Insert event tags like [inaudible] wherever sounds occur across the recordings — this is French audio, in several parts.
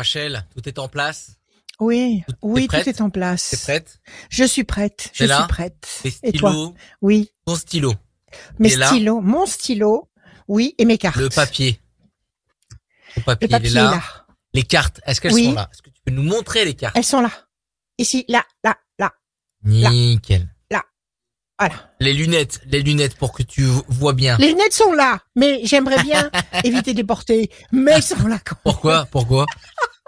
Rachel, tout est en place? Oui, oui, tout est en place. T'es prête? Je suis prête. Je là? suis prête. Tes Et toi? Oui. ton stylo, Mes là? stylos, mon stylo, oui, et mes cartes. le papier. Le papier, Le papier il est là. est là. Les cartes, est-ce qu'elles Oui. sont là? Est-ce que tu peux nous montrer les cartes? Elles sont là. Ici, là, là, là. Nickel. Voilà. Les lunettes, les lunettes pour que tu vois bien. Les lunettes sont là, mais j'aimerais bien [laughs] éviter de les porter. Mais elles sont là quand même. Pourquoi Pourquoi?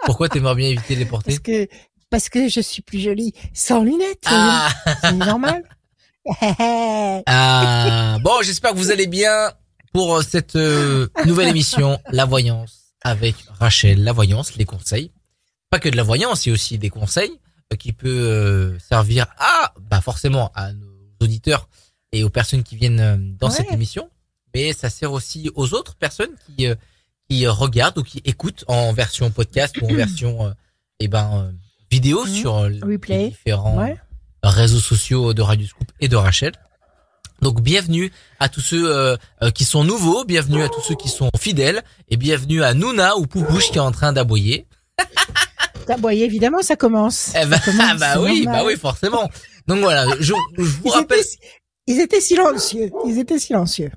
Pourquoi t'aimerais bien éviter de les porter? Parce que, parce que je suis plus jolie sans lunettes. Ah, C'est normal. [laughs] ah. Bon, j'espère que vous allez bien pour euh, cette euh, nouvelle émission, La Voyance, avec Rachel. La Voyance, les conseils. Pas que de la voyance, il y a aussi des conseils euh, qui peut servir à, bah forcément, à nos auditeurs et aux personnes qui viennent euh, dans Ouais. cette émission. Mais ça sert aussi aux autres personnes qui euh, qui regardent ou qui écoutent en version podcast ou en [clears throat] version euh, eh ben vidéo Mhm. sur les différents Ouais. réseaux sociaux de Radio Scoop et de Rachel. Donc bienvenue à tous ceux euh, qui sont nouveaux, bienvenue à tous ceux qui sont fidèles et bienvenue à Nouna ou Poupouche qui est en train d'aboyer. [laughs] Bon, évidemment, ça commence. Eh ben, Ça commence, [laughs] ah bah c'est oui, normal. bah oui, forcément. Donc voilà, je, je vous Ils rappelle, étaient, ils étaient silencieux. Ils étaient silencieux.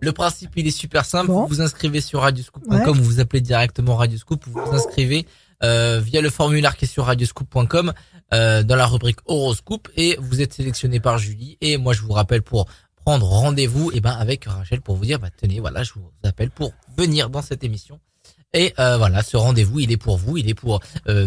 le principe il est super simple. Bon. Vous vous inscrivez sur radioscoop.com, Ouais. vous vous appelez directement Radioscoop, vous vous inscrivez euh, via le formulaire qui est sur radioscoop.com euh, dans la rubrique horoscope et vous êtes sélectionné par Julie et moi je vous rappelle pour prendre rendez-vous et ben avec Rachel pour vous dire bah tenez voilà je vous appelle pour venir dans cette émission et euh, voilà ce rendez-vous il est pour vous il est pour euh,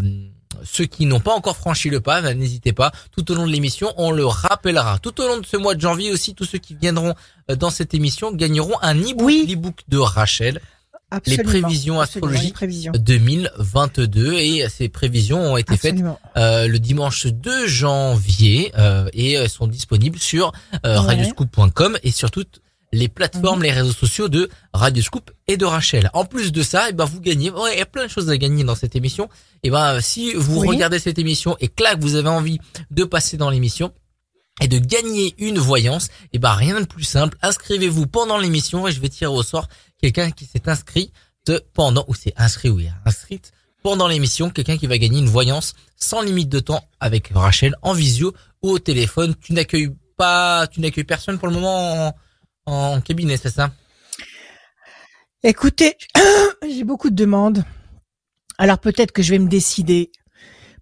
ceux qui n'ont pas encore franchi le pas, ben, n'hésitez pas. Tout au long de l'émission, on le rappellera. Tout au long de ce mois de janvier aussi, tous ceux qui viendront euh, dans cette émission gagneront un e-book, Oui. l'e-book de Rachel, Absolument. prévisions astrologiques les prévisions. 2022. Et ces prévisions ont été faites euh, le dimanche 2 janvier euh, et sont disponibles sur euh, Ouais. radioscoop.com et sur toutes les plateformes, les réseaux sociaux de Radioscoop et de Rachel. En plus de ça, et ben vous gagnez, ouais, il y a plein de choses à gagner dans cette émission. Et ben euh, si vous Oui. regardez cette émission et clac, vous avez envie de passer dans l'émission et de gagner une voyance, et ben rien de plus simple. Inscrivez-vous pendant l'émission et je vais tirer au sort quelqu'un qui s'est inscrit de pendant ou c'est inscrit ou est inscrite pendant l'émission, quelqu'un qui va gagner une voyance sans limite de temps avec Rachel en visio ou au téléphone. Tu n'accueilles pas, tu n'accueilles personne pour le moment en, en cabinet, c'est ça? Écoutez, [clears throat] j'ai beaucoup de demandes. Alors peut-être que je vais me décider.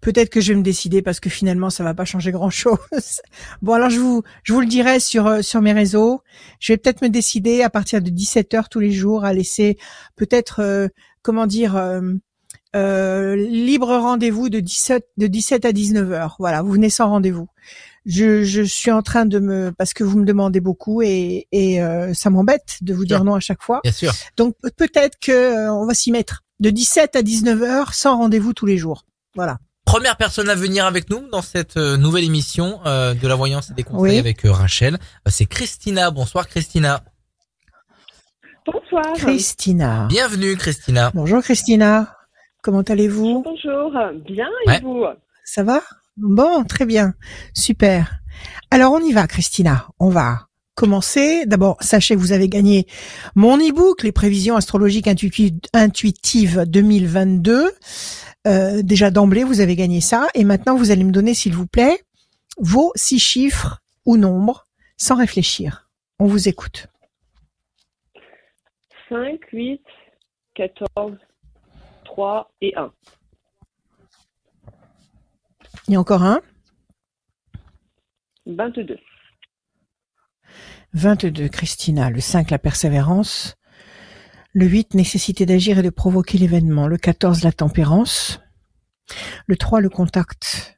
Peut-être que je vais me décider parce que finalement ça va pas changer grand chose. [laughs] Bon alors je vous je vous le dirai sur euh, sur mes réseaux. Je vais peut-être me décider à partir de 17 heures tous les jours à laisser peut-être euh, comment dire euh, euh, libre rendez-vous de 17 de 17 à 19 heures. Voilà, vous venez sans rendez-vous. Je, je suis en train de me parce que vous me demandez beaucoup et et euh, ça m'embête de vous dire non à chaque fois. Bien sûr. Donc pe- peut-être que euh, on va s'y mettre de 17 à 19 heures sans rendez-vous tous les jours. Voilà. Première personne à venir avec nous dans cette euh, nouvelle émission euh, de la voyance et des conseils Oui. avec Rachel, c'est Christina. Bonsoir Christina. Bonsoir. Christina. Bienvenue Christina. Bonjour Christina. Comment allez-vous? Bonjour. Bien et Ouais. vous? Ça va? Bon, très bien. Super. Alors on y va Christina. On va commencer. D'abord, sachez que vous avez gagné mon e-book Les prévisions astrologiques intuitives, intuitives 2022. Euh, déjà d'emblée, vous avez gagné ça. Et maintenant, vous allez me donner, s'il vous plaît, vos six chiffres ou nombres sans réfléchir. On vous écoute. 5, 8, 14, 3 et 1. Il y a encore un? 22. 22, Christina. Le 5, la persévérance. Le 8, nécessité d'agir et de provoquer l'événement. Le 14, la tempérance. Le 3, le contact.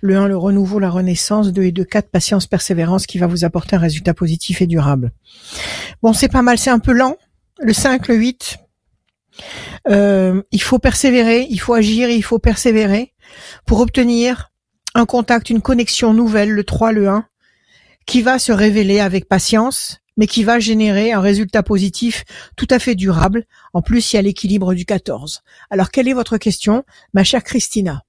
Le 1, le renouveau, la renaissance. 2 et 2, 4, patience, persévérance qui va vous apporter un résultat positif et durable. Bon, c'est pas mal, c'est un peu lent. Le 5, le 8. Euh, il faut persévérer, il faut agir il faut persévérer pour obtenir un contact, une connexion nouvelle, le 3, le 1 qui va se révéler avec patience, mais qui va générer un résultat positif tout à fait durable. En plus, il y a l'équilibre du 14. Alors, quelle est votre question, ma chère Christina?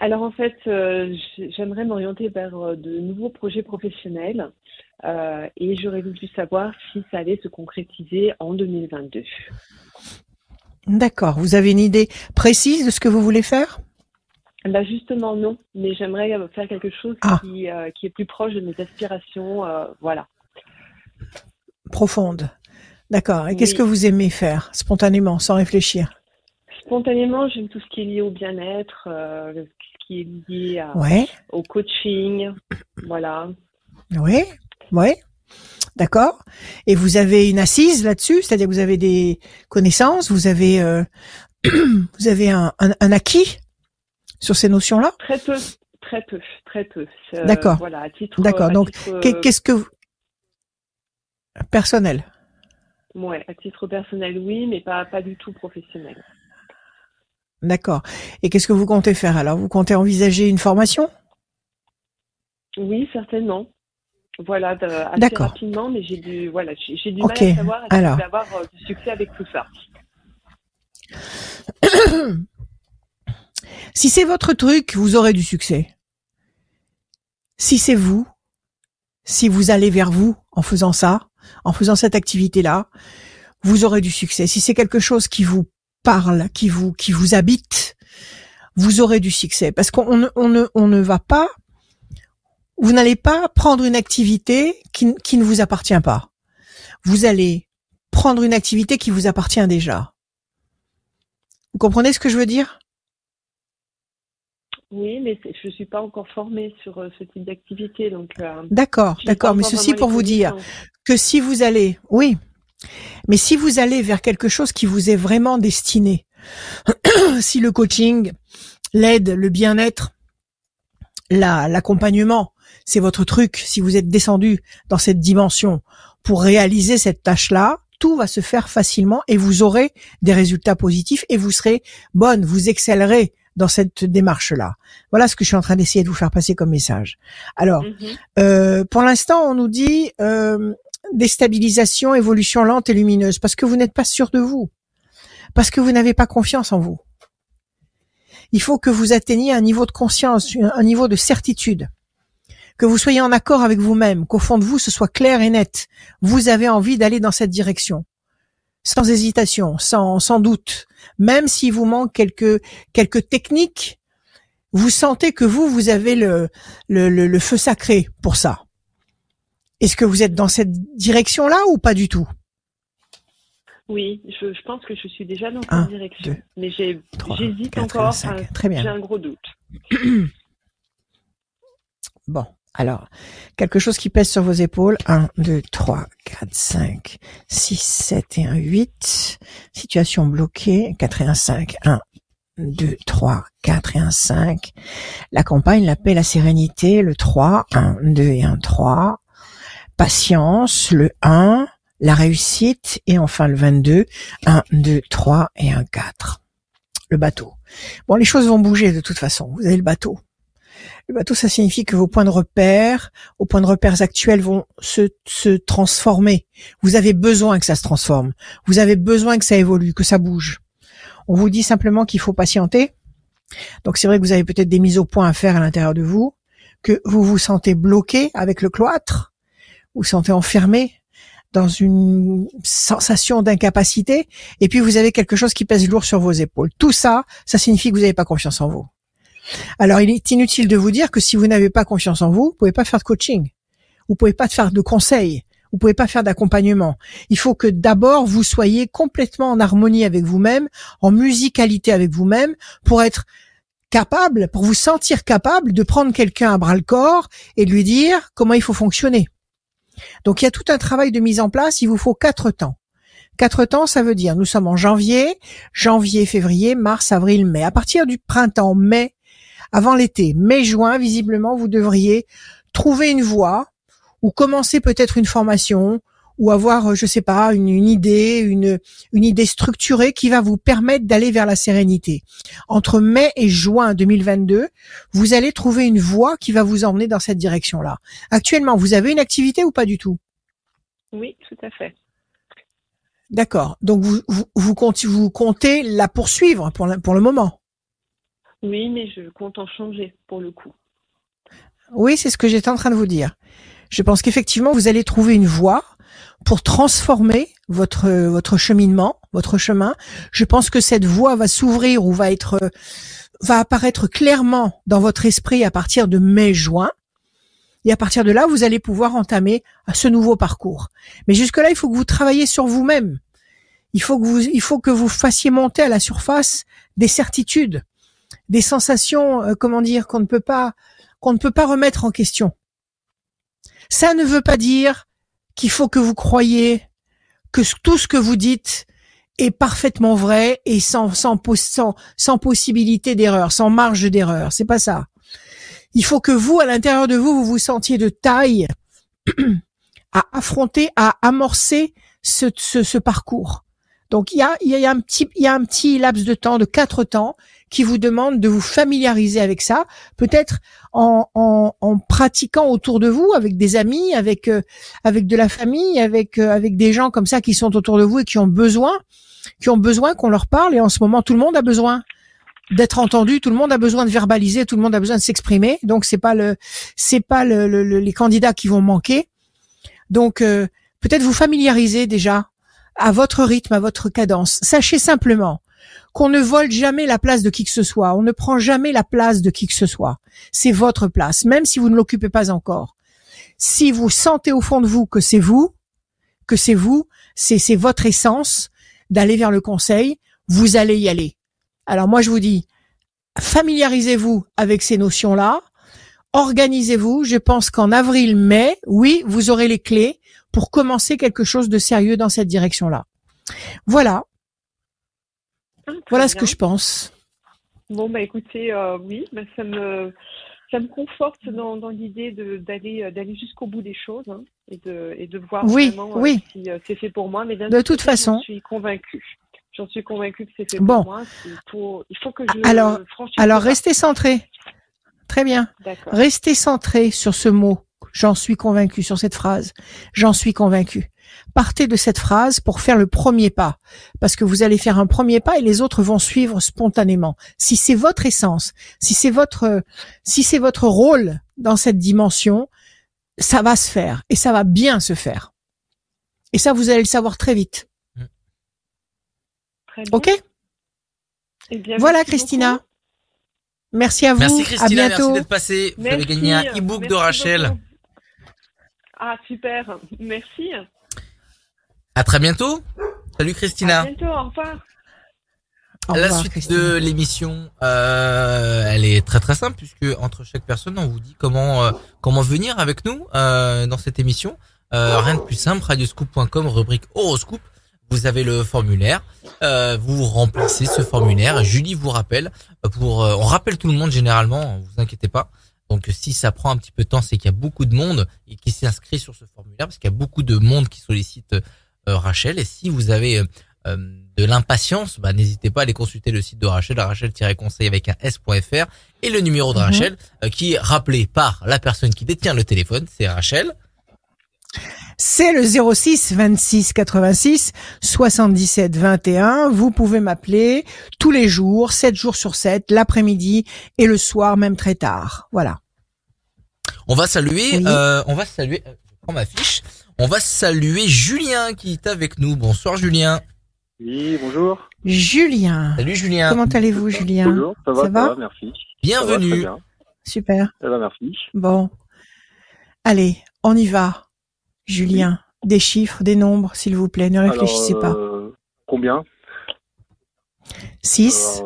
Alors en fait, euh, j'aimerais m'orienter vers euh, de nouveaux projets professionnels euh, et j'aurais voulu savoir si ça allait se concrétiser en 2022. D'accord. Vous avez une idée précise de ce que vous voulez faire? Bah justement non, mais j'aimerais faire quelque chose Ah. qui, euh, qui est plus proche de mes aspirations, euh, voilà. Profonde. D'accord. Et qu'est-ce que vous aimez faire spontanément, sans réfléchir? Spontanément, j'aime tout ce qui est lié au bien-être, euh, ce qui est lié à- Ouais. au coaching, voilà. Oui. Oui. D'accord? Et vous avez une assise là-dessus, c'est-à-dire que vous avez des connaissances, vous avez euh, [clears throat] vous avez un, un, un acquis sur ces notions-là? Très peu, très peu, très peu. Euh, D'accord. Voilà, à titre. D'accord. Donc, titre, euh, Qu'est-ce que vous... personnel ouais, à titre personnel, oui, mais pas pas du tout professionnel. D'accord. Et qu'est-ce que vous comptez faire alors? Vous comptez envisager une formation? Oui, certainement. Voilà, de- assez D'accord. rapidement, mais j'ai du voilà, j'ai du mal à savoir que alors. je vais avoir euh, du succès avec tout ça. [coughs] Si c'est votre truc, vous aurez du succès. Si c'est vous, si vous allez vers vous en faisant ça, en faisant cette activité-là, vous aurez du succès. Si c'est quelque chose qui vous parle, qui vous, qui vous habite, vous aurez du succès. Parce qu'on ne, on ne, on ne va pas, vous n'allez pas prendre une activité qui, qui ne vous appartient pas. Vous allez prendre une activité qui vous appartient déjà. Vous comprenez ce que je veux dire? Oui, mais je suis pas encore formée sur euh, ce type d'activité, donc. euh, D'accord, d'accord, mais ceci pour vous dire que si vous allez, oui, mais si vous allez vers quelque chose qui vous est vraiment destiné, [clears throat] si le coaching, l'aide, le bien-être, la, l'accompagnement, c'est votre truc, si vous êtes descendu dans cette dimension pour réaliser cette tâche-là, tout va se faire facilement et vous aurez des résultats positifs et vous serez bonne, vous excellerez dans cette démarche-là. Voilà ce que je suis en train d'essayer de vous faire passer comme message. Alors, Mhm. euh, pour l'instant, on nous dit euh, déstabilisation, évolution lente et lumineuse, parce que vous n'êtes pas sûr de vous, parce que vous n'avez pas confiance en vous. Il faut que vous atteigniez un niveau de conscience, un niveau de certitude, que vous soyez en accord avec vous-même, qu'au fond de vous, ce soit clair et net. Vous avez envie d'aller dans cette direction, sans hésitation, sans, sans doute, même s'il vous manque quelques quelques techniques. Vous sentez que vous, vous avez le, le, le, le feu sacré pour ça. Est-ce que vous êtes dans cette direction-là ou pas du tout? Oui, je, je pense que je suis déjà dans cette Un, direction, deux, mais j'hésite encore. Très bien. J'ai un gros doute. [clears throat] Bon, alors, quelque chose qui pèse sur vos épaules. 1, 2, 3, 4, 5, 6, 7 et 1, 8. Situation bloquée. 4 et 1, 5. 1, 2, 3, 4 et 1, 5. La campagne, la paix, la sérénité. Le 3, 1, 2 et 1, 3. Patience. Le 1. La réussite. Et enfin le 22. 1, 2, 3 et 1, 4. Le bateau. Bon, les choses vont bouger de toute façon. Vous avez le bateau. Le bateau, ça signifie que vos points de repère, vos points de repères actuels vont se, se transformer. Vous avez besoin que ça se transforme. Vous avez besoin que ça évolue, que ça bouge. On vous dit simplement qu'il faut patienter. Donc c'est vrai que vous avez peut-être des mises au point à faire à l'intérieur de vous, que vous vous sentez bloqué avec le cloître, vous sentez enfermé dans une sensation d'incapacité, et puis vous avez quelque chose qui pèse lourd sur vos épaules. Tout ça, ça signifie que vous n'avez pas confiance en vous. Alors, il est inutile de vous dire que si vous n'avez pas confiance en vous, vous pouvez pas faire de coaching. Vous pouvez pas faire de conseils. Vous pouvez pas faire d'accompagnement. Il faut que d'abord vous soyez complètement en harmonie avec vous-même, en musicalité avec vous-même, pour être capable, pour vous sentir capable de prendre quelqu'un à bras le corps et de lui dire comment il faut fonctionner. Donc il y a tout un travail de mise en place. Il vous faut quatre temps. Quatre temps, ça veut dire nous sommes en janvier, janvier, février, mars, avril, mai. À partir du printemps, mai, avant l'été, mai-juin, visiblement, vous devriez trouver une voie ou commencer peut-être une formation ou avoir, je sais pas, une, une idée, une, une idée structurée qui va vous permettre d'aller vers la sérénité. Entre mai et juin 2022, vous allez trouver une voie qui va vous emmener dans cette direction-là. Actuellement, vous avez une activité ou pas du tout? Oui, tout à fait. D'accord. Donc vous, vous, vous, comptez, vous comptez la poursuivre pour, la- pour le moment? Oui, mais je compte en changer pour le coup. Oui, c'est ce que j'étais en train de vous dire. Je pense qu'effectivement, vous allez trouver une voie pour transformer votre votre cheminement, votre chemin. Je pense que cette voie va s'ouvrir ou va être va apparaître clairement dans votre esprit à partir de mai-juin. Et à partir de là, vous allez pouvoir entamer ce nouveau parcours. Mais jusque-là, il faut que vous travaillez sur vous-même. Il faut que vous, il faut que vous fassiez monter à la surface des certitudes, des sensations, euh, comment dire, qu'on ne peut pas, qu'on ne peut pas remettre en question. Ça ne veut pas dire qu'il faut que vous croyiez que tout ce que vous dites est parfaitement vrai et sans, sans, possibilité d'erreur, sans marge d'erreur. C'est pas ça. Il faut que vous, à l'intérieur de vous, vous vous sentiez de taille [clears throat] à affronter, à amorcer ce, ce, ce parcours. Donc il y a, il y a un petit, il y a un petit laps de temps de quatre temps qui vous demande de vous familiariser avec ça, peut-être en, en, en, pratiquant autour de vous avec des amis, avec euh, avec de la famille, avec euh, avec des gens comme ça qui sont autour de vous et qui ont besoin, qui ont besoin qu'on leur parle. Et en ce moment, tout le monde a besoin d'être entendu, tout le monde a besoin de verbaliser, tout le monde a besoin de s'exprimer. Donc c'est pas le, c'est pas le, les candidats qui vont manquer. Donc euh, peut-être vous familiariser déjà à votre rythme, à votre cadence. Sachez simplement qu'on ne vole jamais la place de qui que ce soit. On ne prend jamais la place de qui que ce soit. C'est votre place, même si vous ne l'occupez pas encore. Si vous sentez au fond de vous que c'est vous, que c'est vous, c'est, c'est votre essence d'aller vers le conseil, vous allez y aller. Alors moi je vous dis, familiarisez-vous avec ces notions-là, organisez-vous. Je pense qu'en avril-mai, oui, vous aurez les clés pour commencer quelque chose de sérieux dans cette direction-là. Voilà. Ah, voilà ce que je pense. Bon bah écoutez, euh, oui, bah, ça me ça me conforte dans, dans l'idée d'aller euh, d'aller jusqu'au bout des choses hein, et de et de voir oui, vraiment euh, si c'est fait pour moi. Mais de toute façon, je suis convaincue. J'en suis convaincue que c'est fait pour moi. Il faut que je alors alors restez centré. Très bien. Restez centré sur ce mot J'en suis convaincu sur cette phrase. J'en suis convaincu. Partez de cette phrase pour faire le premier pas, parce que vous allez faire un premier pas et les autres vont suivre spontanément. Si c'est votre essence, si c'est votre, si c'est votre rôle dans cette dimension, ça va se faire et ça va bien se faire. Et ça, vous allez le savoir très vite. Très ok? Eh voilà, Christina. Merci à vous. Merci Christina, à bientôt. merci d'être passée. Vous avez gagné un e-book de Rachel. Ah, super. Merci. À très bientôt. Salut Christina. À bientôt, au revoir. La suite de l'émission, euh, elle est très très simple puisque entre chaque personne, on vous dit comment euh, comment venir avec nous euh, dans cette émission. Euh, rien de plus simple, radioscoop.com, rubrique horoscope. Vous avez le formulaire, euh, vous remplissez ce formulaire. Julie vous rappelle pour, on rappelle tout le monde généralement, vous inquiétez pas. Donc si ça prend un petit peu de temps, c'est qu'il y a beaucoup de monde et qui s'inscrit sur ce formulaire parce qu'il y a beaucoup de monde qui sollicite euh, Rachel. Et si vous avez euh, de l'impatience, bah, n'hésitez pas à aller consulter le site de Rachel, rachel-conseil avec un s.fr et le numéro de mhm. Rachel euh, qui est rappelé par la personne qui détient le téléphone, c'est Rachel. C'est le 06 26 86 77 21. Vous pouvez m'appeler tous les jours, 7 jours sur 7, l'après-midi et le soir, même très tard. Voilà. On va saluer, euh, on va saluer, euh, je prends ma fiche. On va saluer Julien qui est avec nous. Bonsoir Julien. Oui, bonjour. Julien. Salut Julien. Comment allez-vous Julien Bonjour, ça va, ça va, merci. Bienvenue. Super. Ça va, merci. Bon. Allez, on y va. Julien, des chiffres, des nombres, s'il vous plaît, ne réfléchissez pas. Euh, combien? 6.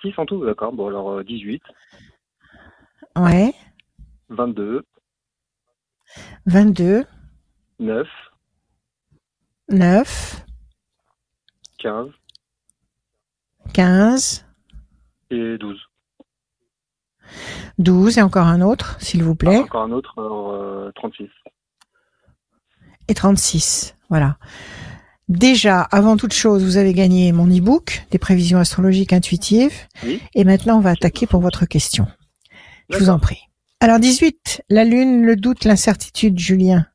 6 en tout, d'accord. Bon, alors 18. Euh, ouais. 22. 22. 9. 9. 15. 15. Et 12. 12 et encore un autre, s'il vous plaît. Ah, encore un autre, alors 36. Euh, et 36. Voilà. Déjà, avant toute chose, vous avez gagné mon e-book des prévisions astrologiques intuitives. Et maintenant, on va attaquer pour votre question. Je vous en prie. Alors 18, la lune, le doute, l'incertitude, Julien?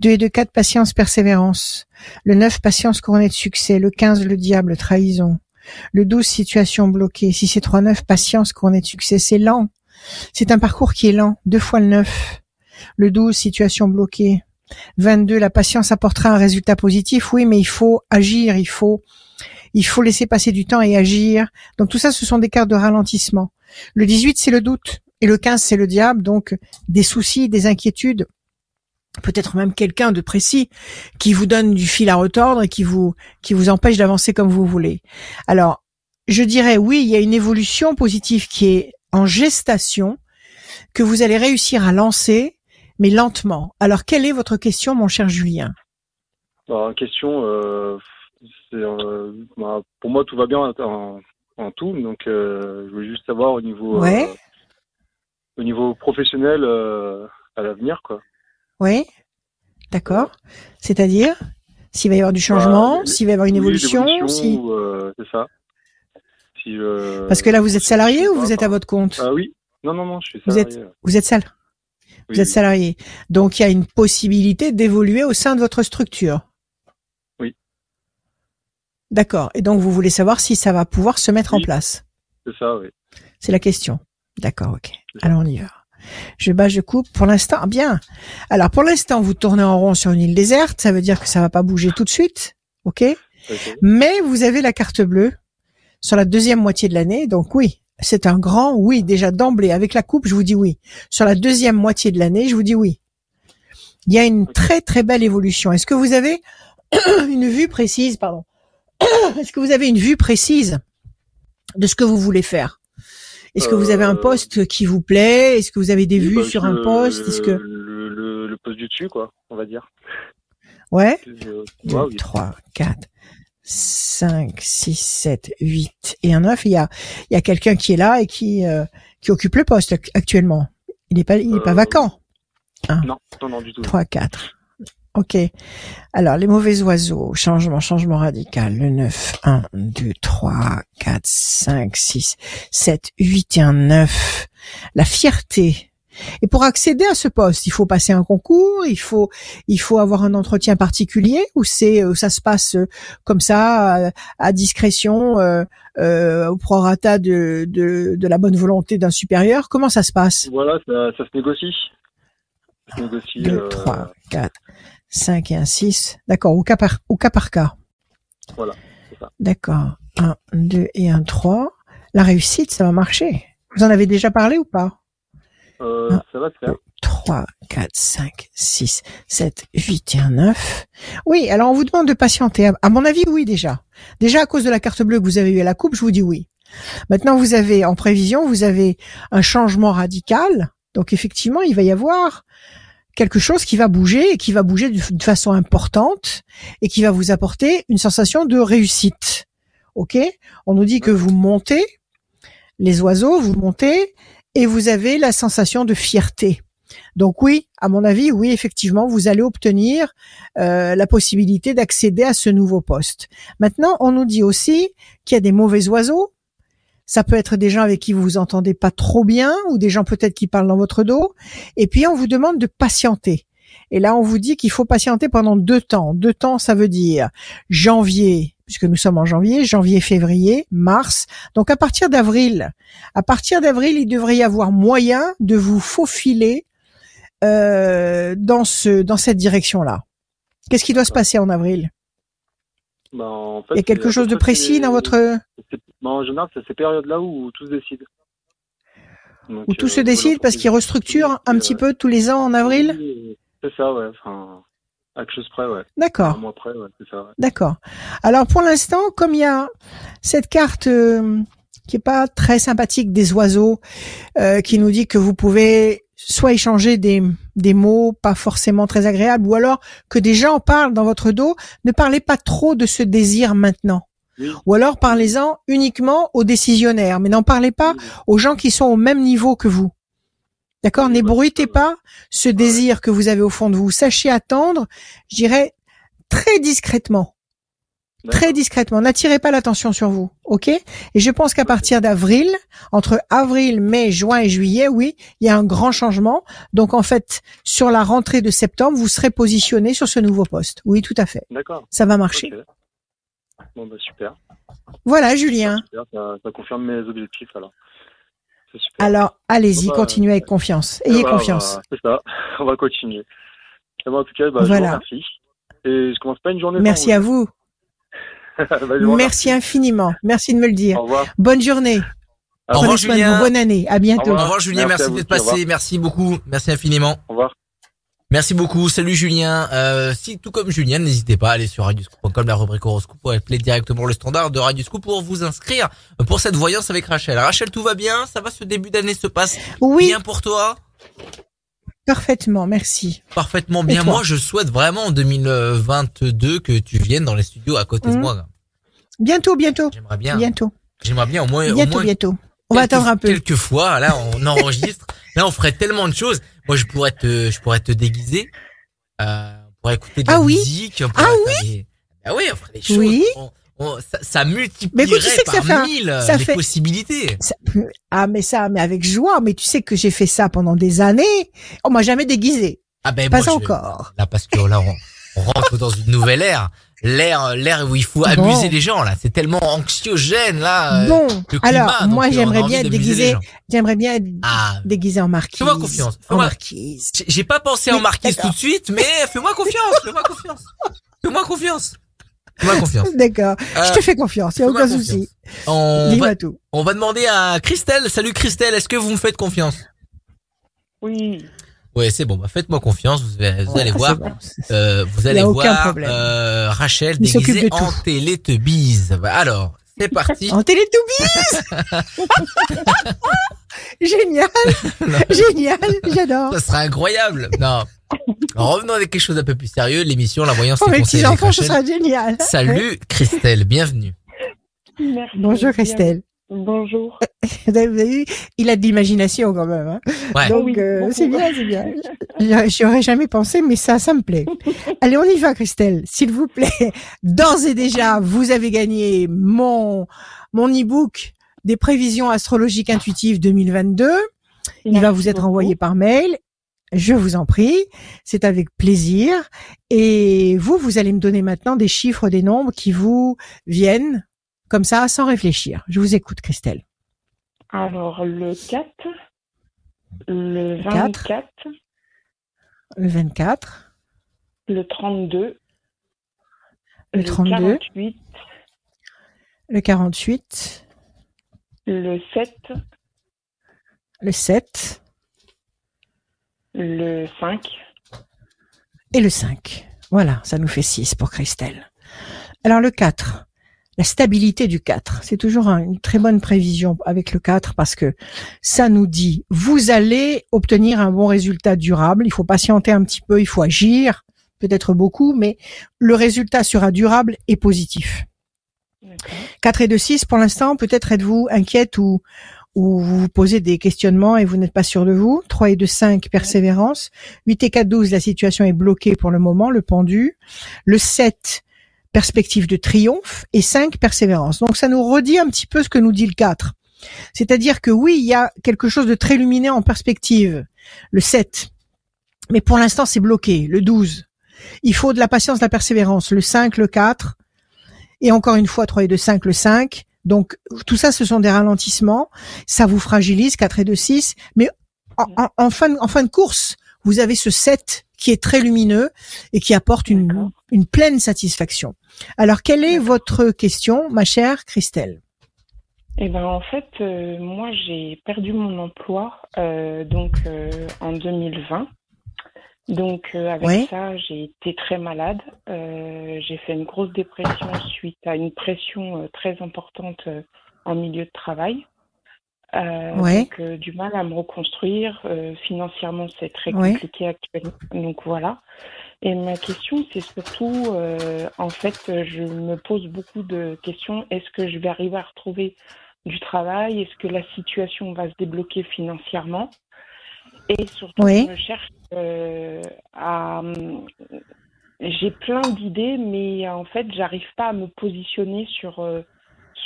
2 et 2, 4, patience, persévérance. Le 9, patience couronnée de succès. Le 15, le diable, trahison. Le 12, situation bloquée. Si c'est 3, 9, patience couronnée de succès. C'est lent. C'est un parcours qui est lent. Deux fois le 9. Le 12, situation bloquée. 22, la patience apportera un résultat positif. Oui, mais il faut agir, il faut, il faut laisser passer du temps et agir. Donc tout ça, ce sont des cartes de ralentissement. Le 18, c'est le doute. Et le 15, c'est le diable. Donc des soucis, des inquiétudes. Peut-être même quelqu'un de précis qui vous donne du fil à retordre et qui vous, qui vous empêche d'avancer comme vous voulez. Alors, je dirais oui, il y a une évolution positive qui est en gestation, que vous allez réussir à lancer, mais lentement. Alors, quelle est votre question, mon cher Julien? Alors, question, euh, euh, bah, pour moi, tout va bien en, en tout. Donc, euh, je voulais juste savoir au niveau, Ouais. au niveau professionnel à l'avenir, quoi. Oui D'accord. C'est-à-dire S'il va y avoir du changement, Bah, s'il va y avoir une Oui, évolution, si... euh, c'est ça. Si, euh, Parce que là, vous êtes salarié ou vous êtes à votre compte Ah oui. Non, non, non, je suis Vous salarié. êtes- Vous êtes sal... Oui, Vous êtes salarié. Donc, il y a une possibilité d'évoluer au sein de votre structure. Oui. D'accord. Et donc, vous voulez savoir si ça va pouvoir se mettre en place. C'est ça, oui. C'est la question. D'accord, ok. Alors, on y va. Je bats, je coupe. Pour l'instant, bien. Alors, pour l'instant, vous tournez en rond sur une île déserte. Ça veut dire que ça va pas bouger tout de suite. OK? Mais vous avez la carte bleue sur la deuxième moitié de l'année. Donc, oui. C'est un grand oui. Déjà d'emblée, avec la coupe, je vous dis oui. Sur la deuxième moitié de l'année, je vous dis oui. Il y a une très, très belle évolution. Est-ce que vous avez [clears throat] une vue précise, pardon? [clears throat] Est-ce que vous avez une vue précise de ce que vous voulez faire? Est-ce que vous avez un poste qui vous plaît? Est-ce que vous avez des vues sur un poste? Est-ce que le, le, le poste du dessus, quoi, on va dire. ouais Je- 2, ouais, oui. 3, 4, 5, 6, 7, 8 et un 9. Il y a, il y a quelqu'un qui est là et qui, euh, qui occupe le poste ac- actuellement. Il n'est pas, il est pas Euh, vacant. Non, non, non, du tout. 3, 4. Ok. Alors, les mauvais oiseaux, changement, changement radical. Le 9, 1, 2, 3, 4, 5, 6, 7, 8 et un 9. La fierté. Et pour accéder à ce poste, il faut passer un concours, il faut, il faut avoir un entretien particulier ou c'est, euh, ça se passe euh, comme ça, à, à discrétion, euh, euh, au prorata de, de, de la bonne volonté d'un supérieur? Comment ça se passe? Voilà, ça, ça se négocie. Ça se négocie. 2, euh, 3, 4, 5 et un 6. D'accord, au cas par, au cas par cas. Voilà, c'est ça. D'accord. 1, 2 et un 3. La réussite, ça va marcher. Vous en avez déjà parlé ou pas? Euh, ça va se faire. 3, 4, 5, 6, 7, 8 et un 9. Oui, alors on vous demande de patienter. À- À mon avis, oui déjà. Déjà à cause de la carte bleue que vous avez eu à la coupe, je vous dis oui. Maintenant, vous avez en prévision, vous avez un changement radical. Donc effectivement, il va y avoir quelque chose qui va bouger et qui va bouger de, façon importante et qui va vous apporter une sensation de réussite. OK? On nous dit que vous montez les oiseaux, vous montez et vous avez la sensation de fierté. Donc oui, à mon avis, oui, effectivement, vous allez obtenir euh, la possibilité d'accéder à ce nouveau poste. Maintenant, on nous dit aussi qu'il y a des mauvais oiseaux. Ça peut être des gens avec qui vous vous entendez pas trop bien ou des gens peut-être qui parlent dans votre dos. Et puis, on vous demande de patienter. Et là, on vous dit qu'il faut patienter pendant deux temps. Deux temps, ça veut dire janvier, puisque nous sommes en janvier, janvier, février, mars. Donc, à partir d'avril, à partir d'avril, il devrait y avoir moyen de vous faufiler euh, dans ce dans cette direction-là. Qu'est-ce qui doit se passer en avril? Bah, en fait, Il y a quelque chose de précis dans votre bah, en général, c'est ces périodes-là où tout se décide. Donc, où tout euh, se décide parce qu'ils restructurent un euh, petit peu tous les ans en avril C'est ça, ouais. Enfin, à quelque chose près, ouais. D'accord, ouais, ouais. d'accord. Alors pour l'instant, comme il y a cette carte euh, qui est pas très sympathique des oiseaux, euh, qui nous dit que vous pouvez soit échanger des, des mots pas forcément très agréables, ou alors que des gens parlent dans votre dos, ne parlez pas trop de ce désir maintenant. Oui. Ou alors parlez-en uniquement aux décisionnaires, mais n'en parlez pas Oui, aux gens qui sont au même niveau que vous. D'accord? Oui, bah, N'ébruitez ça, pas ce désir que vous avez au fond de vous. Sachez attendre, je dirais, très discrètement. Très discrètement. N'attirez pas l'attention sur vous. OK? Et je pense qu'à partir d'avril, entre avril, mai, juin et juillet, oui, il y a un grand changement. Donc, en fait, sur la rentrée de septembre, vous serez positionné sur ce nouveau poste. Oui, tout à fait. D'accord. Ça va marcher. Bon, bah, super. Voilà, Julien. Super, ça, ça confirme mes objectifs, alors. Super. Alors, allez-y, Bon, bah, continuez avec confiance. Eh Ayez bah, confiance. bah, c'est ça. [laughs] On va continuer. Et moi, en tout cas, bah, je Voilà. vous remercie. Et je commence pas une journée Merci à vous. Merci infiniment. Merci de me le dire. Au revoir. Bonne journée. Au revoir, Prenez Julien. vous. Bonne année. À bientôt. Au Au revoir Julien, Merci d'être passé, merci beaucoup, merci infiniment. Au revoir. Merci beaucoup, salut Julien. Euh, si tout comme Julien, n'hésitez pas à aller sur radioscoop.com, la rubrique horoscope, ou appeler directement le standard de Radioscoop pour vous inscrire pour cette voyance avec Rachel. Rachel, tout va bien? Ça va? Ce début d'année se passe Oui, bien pour toi? Parfaitement. Merci. Parfaitement bien. Moi, je souhaite vraiment en 2022 que tu viennes dans les studios à côté de Mhm. moi. Bientôt, bientôt, J'aimerais bien. bientôt, J'aimerais bien au moins, au bientôt, moins bientôt. On va attendre un peu. Quelques fois, là, on enregistre. [laughs] là, on ferait tellement de choses. Moi, je pourrais te, je pourrais te déguiser. Euh, on pourrait écouter de la Ah oui musique. On pourrait Ah des- Ah oui, on ferait des choses. Oui. On- on- ça, ça multiplierait Mais écoute, tu sais que par ça fait un- mille ça les fait- possibilités. Ça- ah, mais ça, mais avec joie. Mais tu sais que j'ai fait ça pendant des années. On m'a jamais déguisé. Ah ben, Pas moi, je- encore. Là, parce que là, on, on rentre dans une nouvelle ère. L'ère, l'ère où il faut Bon. amuser les gens, là. C'est tellement anxiogène, là. euh, bon, le climat, alors moi euh, j'aimerais bien être les déguisé. J'aimerais bien être Ah, déguisé en marquise. Fais-moi confiance. En Fais-moi- marquise. J'ai- pas pensé en marquise tout de suite, mais fais-moi confiance, fais-moi confiance. [laughs] Fais-moi confiance. Fais-moi [laughs] confiance. D'accord. Euh, Je te fais confiance. Il y a aucun confiance. souci. on, Dis-moi va, tout. on va demander à Christelle. Salut Christelle, est-ce que vous me faites confiance? Oui. Ouais, c'est bon, bah faites-moi confiance, vous, allez- voir. bon. Euh, vous a allez aucun voir problème. euh, Rachel Il déguisée de en tout. Télétubbise. Bah, Alors, c'est [laughs] parti. En Télétoubis [laughs] Génial [laughs] Génial J'adore Ça sera incroyable. Non. Revenons avec quelque chose d'un peu plus sérieux. L'émission, la voyance, Pour mes conseil avec petits-enfants, ce sera génial Salut [laughs] Christelle, bienvenue. Merci. Bonjour Christelle. Bonjour. [laughs] Vous avez vu Il a de l'imagination quand même. Hein Ouais. Donc Oui, euh, c'est bien, c'est bien. J'y- J'y aurais jamais pensé, mais ça, ça me plaît. Allez, on y va, Christelle. S'il vous plaît. D'ores et déjà, vous avez gagné mon mon e-book des prévisions astrologiques intuitives 2022. Il va vous être beaucoup. envoyé par mail. Je vous en prie. C'est avec plaisir. Et vous, vous allez me donner maintenant des chiffres, des nombres qui vous viennent comme ça, sans réfléchir. Je vous écoute, Christelle. Alors, le 4, le Quatre. 24, Le 24, le 32, Le 32. 48, le 48, le 7, le 7 le 5, et le 5. Voilà, ça nous fait 6 pour Christelle. Alors le 4, la stabilité du 4. C'est toujours un- une très bonne prévision avec le 4 parce que ça nous dit, vous allez obtenir un bon résultat durable. Il faut patienter un petit peu, il faut agir, peut-être beaucoup, mais le résultat sera durable et positif. D'accord. 4 et 2, 6, pour l'instant, peut-être êtes-vous inquiète ou, ou vous vous posez des questionnements et vous n'êtes pas sûr de vous. 3 et 2, 5, persévérance. 8 et 4, 12, la situation est bloquée pour le moment, le pendu. Le 7, perspective de triomphe. Et 5, persévérance. Donc ça nous redit un petit peu ce que nous dit le 4. C'est-à-dire que oui, il y a quelque chose de très lumineux en perspective. Le 7. Mais pour l'instant, c'est bloqué. Le 12. Il faut de la patience, de la persévérance. Le 5, le 4. Et encore une fois, 3 et 2, 5, le 5. Donc, tout ça, ce sont des ralentissements. Ça vous fragilise, 4 et 2, 6. Mais en, en- en fin, de- en fin de course, vous avez ce 7 qui est très lumineux et qui apporte une, une pleine satisfaction. Alors, quelle est votre question, ma chère Christelle? Eh ben en fait, euh, moi j'ai perdu mon emploi euh, donc euh, en 2020. Donc euh, avec Ouais. ça, j'ai été très malade. Euh, j'ai fait une grosse dépression suite à une pression euh, très importante euh, en milieu de travail. Euh, Ouais. Donc euh, du mal à me reconstruire. Euh, financièrement, c'est très Ouais. compliqué actuellement. Donc voilà. Et ma question, c'est surtout, euh, en fait, je me pose beaucoup de questions. Est-ce que je vais arriver à retrouver du travail? Est-ce que la situation va se débloquer financièrement? Et surtout, Oui. je cherche euh, à... J'ai plein d'idées, mais en fait, j'arrive pas à me positionner sur, euh,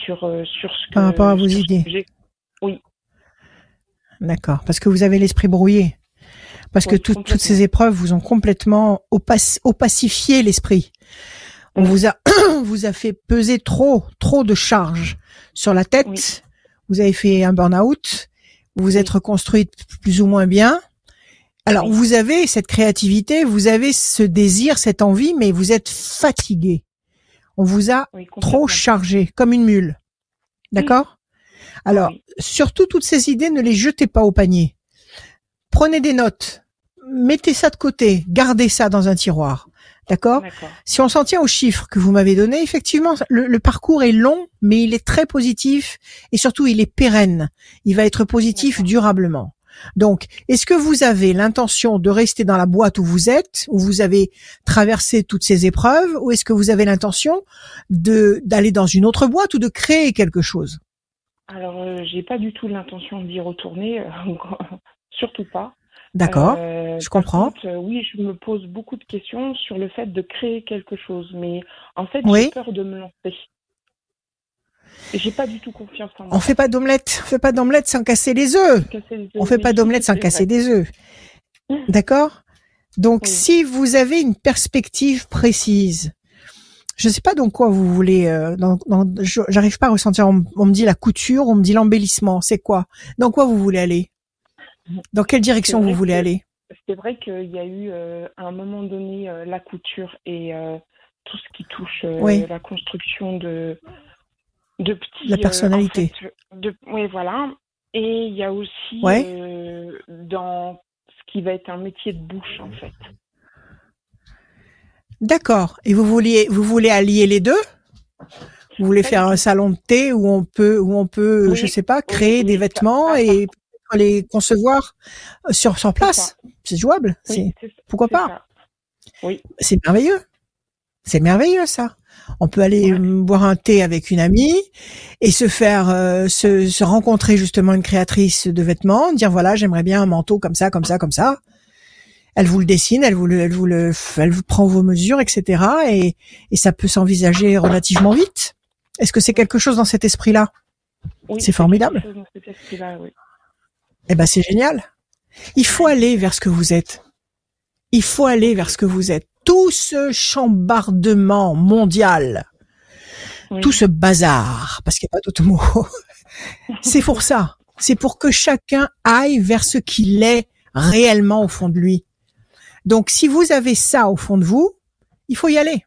sur, euh, sur ce que... Par rapport à vos idées. j'ai. D'accord. Parce que vous avez l'esprit brouillé. Parce que Oui, tout- toutes ces épreuves vous ont complètement opac- opacifié l'esprit. On Oui. vous a, [clears throat] vous a fait peser trop, trop de charges sur la tête. Oui. Vous avez fait un burn-out. Vous vous êtes reconstruite plus ou moins bien. Alors, vous avez cette créativité, vous avez ce désir, cette envie, mais vous êtes fatigué. On vous a trop chargé, comme une mule. D'accord? Alors, surtout toutes ces idées, ne les jetez pas au panier. Prenez des notes, mettez ça de côté, gardez ça dans un tiroir. D'accord? Si on s'en tient aux chiffres que vous m'avez donnés, effectivement, le, parcours est long, mais il est très positif et surtout il est pérenne. Il va être positif durablement. Donc, est-ce que vous avez l'intention de rester dans la boîte où vous êtes, où vous avez traversé toutes ces épreuves, ou est-ce que vous avez l'intention de d'aller dans une autre boîte ou de créer quelque chose? Alors, euh, j'ai pas du tout l'intention d'y retourner, euh, [laughs] surtout pas. D'accord, euh, je comprends. oui, je me pose beaucoup de questions sur le fait de créer quelque chose, mais en fait, j'ai peur de me lancer. J'ai pas du tout confiance en moi. On fait pas d'omelette, on fait pas d'omelette sans casser les œufs. On fait pas d'omelette sans casser des œufs. [laughs] D'accord? Donc si vous avez une perspective précise, je sais pas dans quoi vous voulez. Euh, dans, J'arrive pas à ressentir. On, me dit la couture, on me dit l'embellissement. C'est quoi? Dans quoi vous voulez aller? Dans quelle direction vous voulez aller? C'est vrai qu'il y a eu euh, à un moment donné euh, la couture et tout ce qui touche la construction de de petits. La personnalité. de, oui, voilà. Et il y a aussi euh, dans ce qui va être un métier de bouche, en fait. D'accord. Et vous voulez, vous voulez allier les deux? Vous voulez faire un salon de thé où on peut, où on peut, je sais pas, créer des vêtements et les concevoir sur sur place. C'est jouable. c'est pourquoi pas? Oui. C'est merveilleux. C'est merveilleux ça. On peut aller boire un thé avec une amie et se faire euh, se, rencontrer justement une créatrice de vêtements, dire voilà j'aimerais bien un manteau comme ça, comme ça, comme ça. Elle vous le dessine, elle vous le, elle vous le, elle vous prend vos mesures, etc. Et, et ça peut s'envisager relativement vite. Est-ce que c'est quelque chose dans cet esprit-là? C'est formidable. Eh ben c'est génial. Il faut aller vers ce que vous êtes. Il faut aller vers ce que vous êtes tout ce chambardement mondial, tout ce bazar, parce qu'il n'y a pas d'autre mot, [laughs] c'est pour ça. C'est pour que chacun aille vers ce qu'il est réellement au fond de lui. Donc, si vous avez ça au fond de vous, il faut y aller.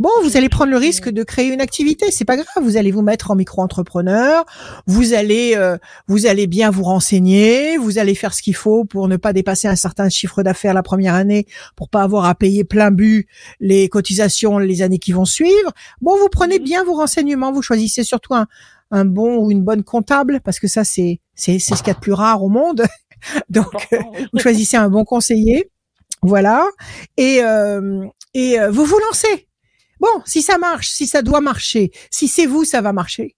Bon, vous allez prendre le risque de créer une activité, c'est pas grave. Vous allez vous mettre en micro-entrepreneur, vous allez, euh, vous allez bien vous renseigner, vous allez faire ce qu'il faut pour ne pas dépasser un certain chiffre d'affaires la première année, pour pas avoir à payer plein but les cotisations les années qui vont suivre. Bon, vous prenez mhm. bien vos renseignements, vous choisissez surtout un, un bon ou une bonne comptable parce que ça c'est c'est c'est ce qu'il y a de plus rare au monde. [laughs] Donc, vous choisissez un bon conseiller. Voilà. Et, euh, et euh, vous vous lancez. Bon, si ça marche, si ça doit marcher, si c'est vous, ça va marcher.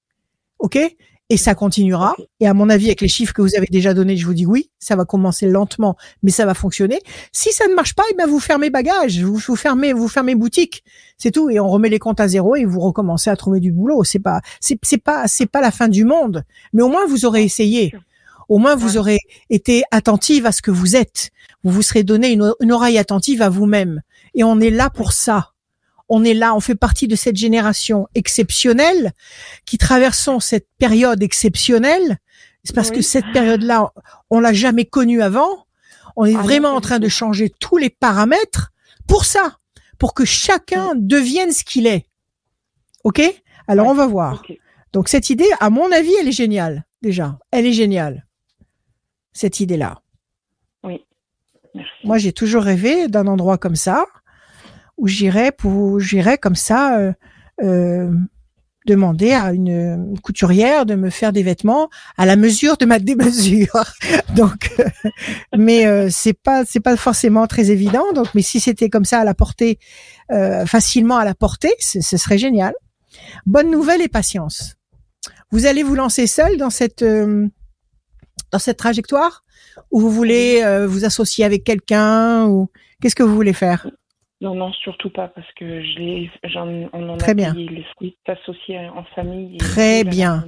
OK? Et ça continuera. Et à mon avis, avec les chiffres que vous avez déjà donnés, je vous dis oui, ça va commencer lentement, mais ça va fonctionner. Si ça ne marche pas, eh ben vous fermez bagage, vous, vous fermez, vous fermez boutique, c'est tout, et on remet les comptes à zéro et vous recommencez à trouver du boulot. C'est pas, c'est, pas, c'est pas la fin du monde, mais au moins vous aurez essayé. Au moins vous aurez été attentive à ce que vous êtes. Vous vous serez donné une, une oreille attentive à vous-même. Et on est là pour ça on est là, on fait partie de cette génération exceptionnelle qui traversons cette période exceptionnelle. C'est parce que cette période-là, on l'a jamais connue avant. On est ah vraiment en train de changer tous les paramètres pour ça, pour que chacun devienne ce qu'il est. Ok? Alors on va voir. Donc cette idée, à mon avis, elle est géniale déjà. Elle est géniale. Cette idée-là. Oui. Moi, j'ai toujours rêvé d'un endroit comme ça où j'irais pour j'irais comme ça euh, euh, demander à une, couturière de me faire des vêtements à la mesure de ma [laughs] démesure. donc, euh, mais euh, c'est pas c'est pas forcément très évident. Donc, mais si c'était comme ça à la portée, facilement à la portée, ce serait génial. Bonne nouvelle et patience. Vous allez vous lancer seul dans cette dans cette trajectoire? Ou vous voulez vous associer avec quelqu'un ou qu'est-ce que vous voulez faire? Non, non, surtout pas, parce que je j'en, on en Très a bien. les fruits associés en famille. Très bien.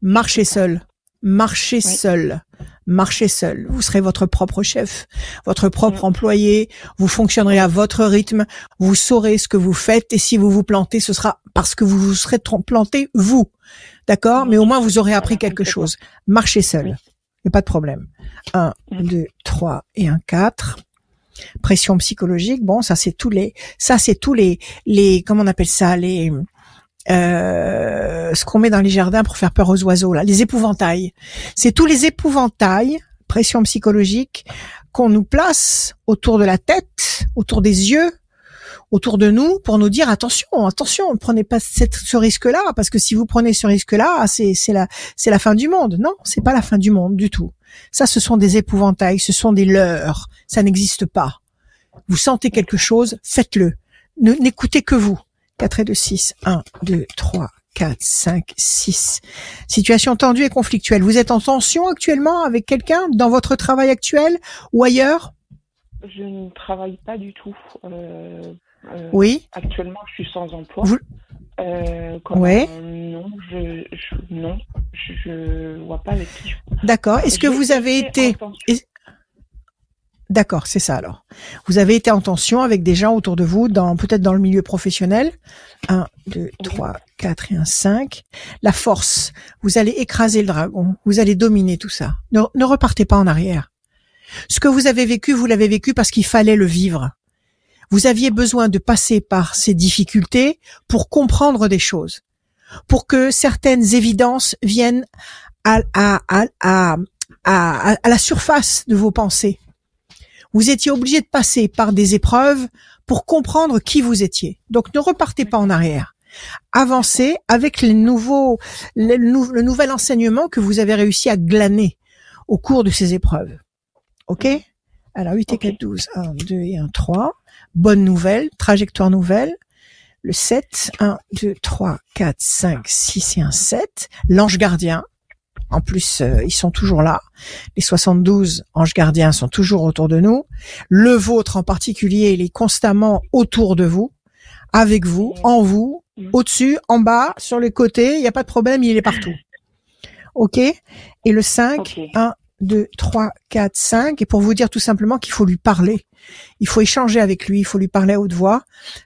Marchez seul. Marchez seul. Marchez seul. Vous serez votre propre chef, votre propre employé. Vous fonctionnerez à votre rythme. Vous saurez ce que vous faites. Et si vous vous plantez, ce sera parce que vous vous serez planté vous. D'accord? Mais au moins, vous aurez appris quelque chose. Marchez seul. Il n'y a pas de problème. 1, 2, 3 et un 4. Pression psychologique, bon, ça c'est tous les, ça c'est tous les, les, comment on appelle ça, les, euh, ce qu'on met dans les jardins pour faire peur aux oiseaux, là, les épouvantails. C'est tous les épouvantails, pression psychologique, qu'on nous place autour de la tête, autour des yeux, autour de nous pour nous dire attention, attention, ne prenez pas ce risque-là parce que si vous prenez ce risque-là, c'est la c'est la fin du monde. Non, c'est pas la fin du monde du tout. Ça, ce sont des épouvantails, ce sont des leurres. Ça n'existe pas. Vous sentez quelque chose, faites-le. N'écoutez que vous. 4 et 2, 6. 1, 2, 3, 4, 5, 6. Situation tendue et conflictuelle. Vous êtes en tension actuellement avec quelqu'un dans votre travail actuel ou ailleurs? Je ne travaille pas du tout. Euh, euh, oui. Actuellement, je suis sans emploi. Vous... Euh, ouais. non, je, je, non, je, je vois pas avec qui. D'accord. Est-ce que vous avez été D'accord, c'est ça alors. Vous avez été en tension avec des gens autour de vous, dans peut-être dans le milieu professionnel. 1, 2, 3, 4 et un 5. La force, vous allez écraser le dragon, vous allez dominer tout ça. Ne, ne repartez pas en arrière. Ce que vous avez vécu, vous l'avez vécu parce qu'il fallait le vivre. Vous aviez besoin de passer par ces difficultés pour comprendre des choses, pour que certaines évidences viennent à, à, à, à, à la surface de vos pensées. Vous étiez obligé de passer par des épreuves pour comprendre qui vous étiez. Donc ne repartez pas en arrière. Avancez avec les nouveaux, le, le nouvel enseignement que vous avez réussi à glaner au cours de ces épreuves. OK? Alors 8 et 4, 12. 1, 2 et 1, 3 bonne nouvelle, trajectoire nouvelle. Le 7, 1, 2, 3, 4, 5, 6 et un 7. L'ange gardien. En plus, euh, ils sont toujours là. Les 72 anges gardiens sont toujours autour de nous. Le vôtre en particulier, il est constamment autour de vous, avec vous, en vous, au-dessus, en bas, sur les côtés. Il n'y a pas de problème, il est partout. OK? Et le 5, okay. 1, 2, 3, 4, 5. Et pour vous dire tout simplement qu'il faut lui parler. Il faut échanger avec lui, il faut lui parler à haute voix.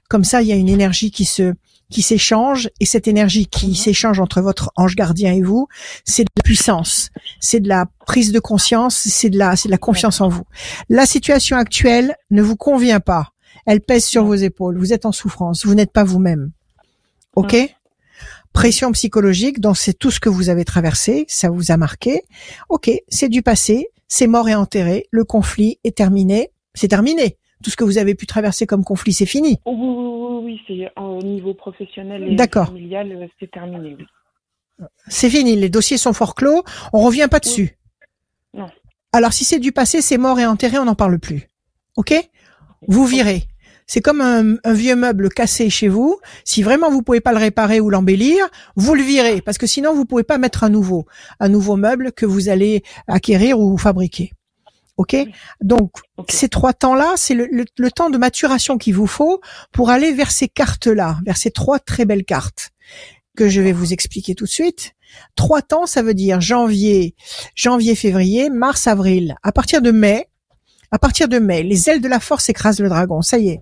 Comme ça, il y a une énergie qui se qui s'échange et cette énergie qui s'échange entre votre ange gardien et vous, c'est de la puissance, c'est de la prise de conscience, c'est de la c'est de la confiance en vous. La situation actuelle ne vous convient pas. Elle pèse sur vos épaules. Vous êtes en souffrance. Vous n'êtes pas vous-même. OK? Pression psychologique, donc c'est tout ce que vous avez traversé, ça vous a marqué. OK, c'est du passé, c'est mort et enterré, le conflit est terminé, c'est terminé. Tout ce que vous avez pu traverser comme conflit, c'est fini. Oui, oui, oui, c'est au niveau professionnel et familial, euh, c'est terminé. Oui. C'est fini. Les dossiers sont fort clos. On revient pas dessus. Oui. Non. Alors si c'est du passé, c'est mort et enterré, on n'en parle plus. Ok? Vous virez. C'est comme un, un, vieux meuble cassé chez vous. Si vraiment vous pouvez pas le réparer ou l'embellir, vous le virez parce que sinon vous pouvez pas mettre un nouveau, un nouveau meuble que vous allez acquérir ou fabriquer. Ok, donc okay. ces trois temps-là, c'est le, le, le, temps de maturation qu'il vous faut pour aller vers ces cartes-là, vers ces trois très belles cartes que je vais vous expliquer tout de suite. Trois temps, ça veut dire janvier, janvier, février, mars, avril. À partir de mai, à partir de mai, les ailes de la force écrasent le dragon. Ça y est.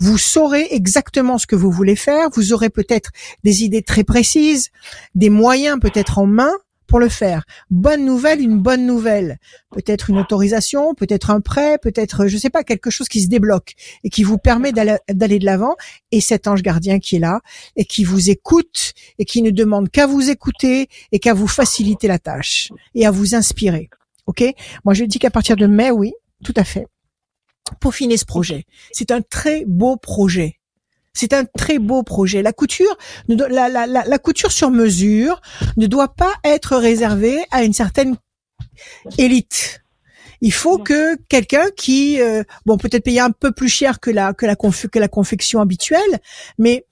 Vous saurez exactement ce que vous voulez faire. Vous aurez peut-être des idées très précises, des moyens peut-être en main pour le faire. Bonne nouvelle, une bonne nouvelle. Peut-être une autorisation, peut-être un prêt, peut-être, je sais pas, quelque chose qui se débloque et qui vous permet d'aller de l'avant. Et cet ange gardien qui est là et qui vous écoute et qui ne demande qu'à vous écouter et qu'à vous faciliter la tâche et à vous inspirer. Ok? Moi, je dis qu'à partir de mai, oui, tout à fait. Peaufiner ce projet. C'est un très beau projet. C'est un très beau projet. La couture, la, la, la, la, couture sur mesure ne doit pas être réservée à une certaine élite. Il faut que quelqu'un qui, euh, bon, peut-être payer un peu plus cher que la que la, que la confection habituelle, mais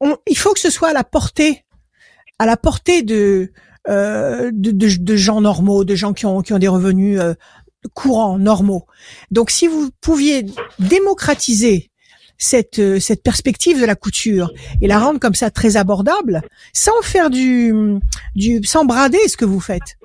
on, il faut que ce soit à la portée, à la portée de euh, de, de, gens normaux, de gens qui ont qui ont des revenus euh, courants, normaux. Donc, si vous pouviez démocratiser cette euh, cette perspective de la couture et la rendre comme ça très abordable sans faire du du sans brader ce que vous faites.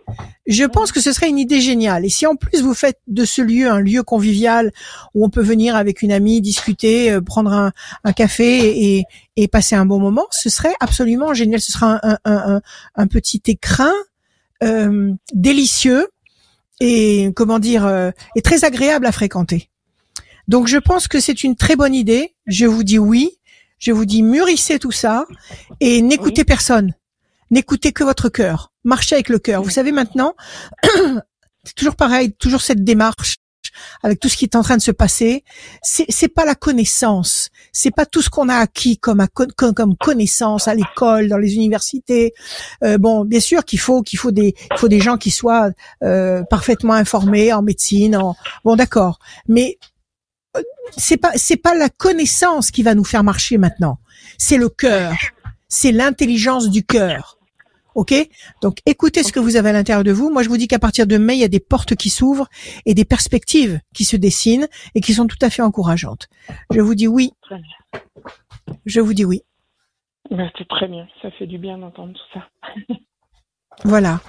Je pense que ce serait une idée géniale. Et si en plus vous faites de ce lieu un lieu convivial où on peut venir avec une amie discuter, euh, prendre un, un café et, et, passer un bon moment, ce serait absolument génial. Ce sera un, un, un, petit écrin euh, délicieux et comment dire euh, est très agréable à fréquenter. Donc je pense que c'est une très bonne idée. Je vous dis oui. Je vous dis mûrissez tout ça et n'écoutez personne. N'écoutez que votre cœur. Marchez avec le cœur. Vous savez maintenant, [clears throat] c'est toujours pareil, toujours cette démarche avec tout ce qui est en train de se passer. C'est pas la connaissance, c'est pas tout ce qu'on a acquis comme, comme, comme connaissance à l'école, dans les universités. Euh, bon, bien sûr qu'il faut qu'il faut des il faut des gens qui soient euh, parfaitement informés en médecine. En... Bon, d'accord, mais euh, c'est pas c'est pas la connaissance qui va nous faire marcher maintenant. C'est le cœur, c'est l'intelligence du cœur. Ok Donc écoutez ce que vous avez à l'intérieur de vous. Moi, je vous dis qu'à partir de mai, il y a des portes qui s'ouvrent et des perspectives qui se dessinent et qui sont tout à fait encourageantes. Je vous dis oui. Très bien. Je vous dis oui. Ben, c'est très bien. Ça fait du bien d'entendre tout ça. Voilà.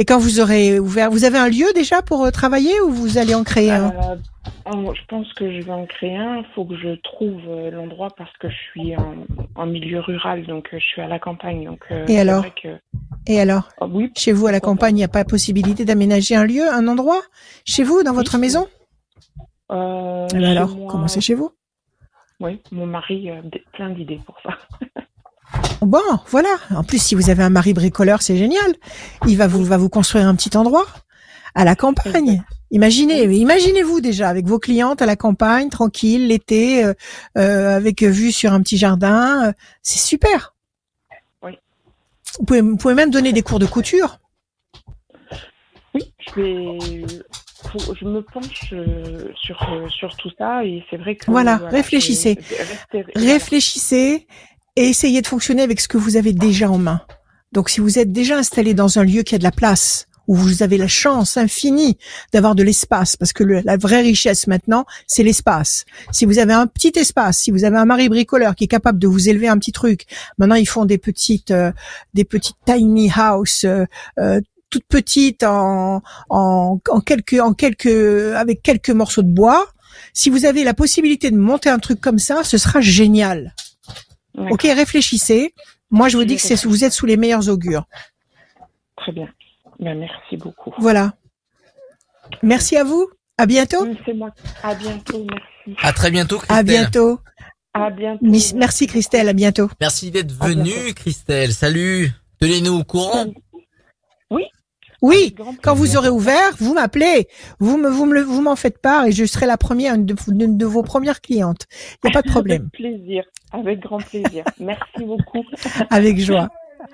Et quand vous aurez ouvert, vous avez un lieu déjà pour euh, travailler ou vous allez en créer un? Euh, en- je pense que je vais en créer un. Il faut que je trouve euh, l'endroit parce que je suis en, en milieu rural, donc euh, je suis à la campagne. Donc, euh, Et alors que- Et alors Ah oui, Chez vous à la campagne, il n'y a pas possibilité d'aménager un lieu, un endroit? Chez vous, dans votre maison? Eh ben alors, moi- comment c'est chez vous? Oui, mon mari a plein d'idées pour ça. [laughs] Bon, voilà. En plus, si vous avez un mari bricoleur, c'est génial. Il va vous, va vous construire un petit endroit à la campagne. Imaginez, imaginez-vous déjà avec vos clientes à la campagne, tranquille, l'été, euh, euh, avec vue sur un petit jardin. euh, C'est super. Oui. Vous pouvez, vous pouvez même donner des cours de couture. Oui, je vais. faut- je me penche euh, sur, euh, sur tout ça et c'est vrai que. Voilà, réfléchissez. Réfléchissez et essayez de fonctionner avec ce que vous avez déjà en main. Donc, si vous êtes déjà installé dans un lieu qui a de la place, où vous avez la chance infinie d'avoir de l'espace, parce que le- la vraie richesse maintenant, c'est l'espace. Si vous avez un petit espace, si vous avez un mari bricoleur qui est capable de vous élever un petit truc, maintenant ils font des petites, euh, des petites tiny house, euh, euh, toutes petites en, en, en quelques, en quelques, avec quelques morceaux de bois. Si vous avez la possibilité de monter un truc comme ça, ce sera génial. Ok, réfléchissez. Moi, je vous dis que c'est, vous êtes sous les meilleurs augures. Très bien. Ben, merci beaucoup. Voilà. Merci à vous. À bientôt. C'est moi. À bientôt, merci. À très bientôt, Christelle. À bientôt. À bientôt. Merci Christelle. À bientôt. Merci d'être venue, Christelle. Salut. Tenez-nous au courant. Oui. Grand Quand vous aurez ouvert, vous m'appelez. Vous me, vous me, vous m'en faites part et je serai la première, une de, une de vos premières clientes. Il n'y a pas de [laughs] problème. Avec plaisir. Avec grand plaisir. Merci beaucoup. [laughs] Avec joie.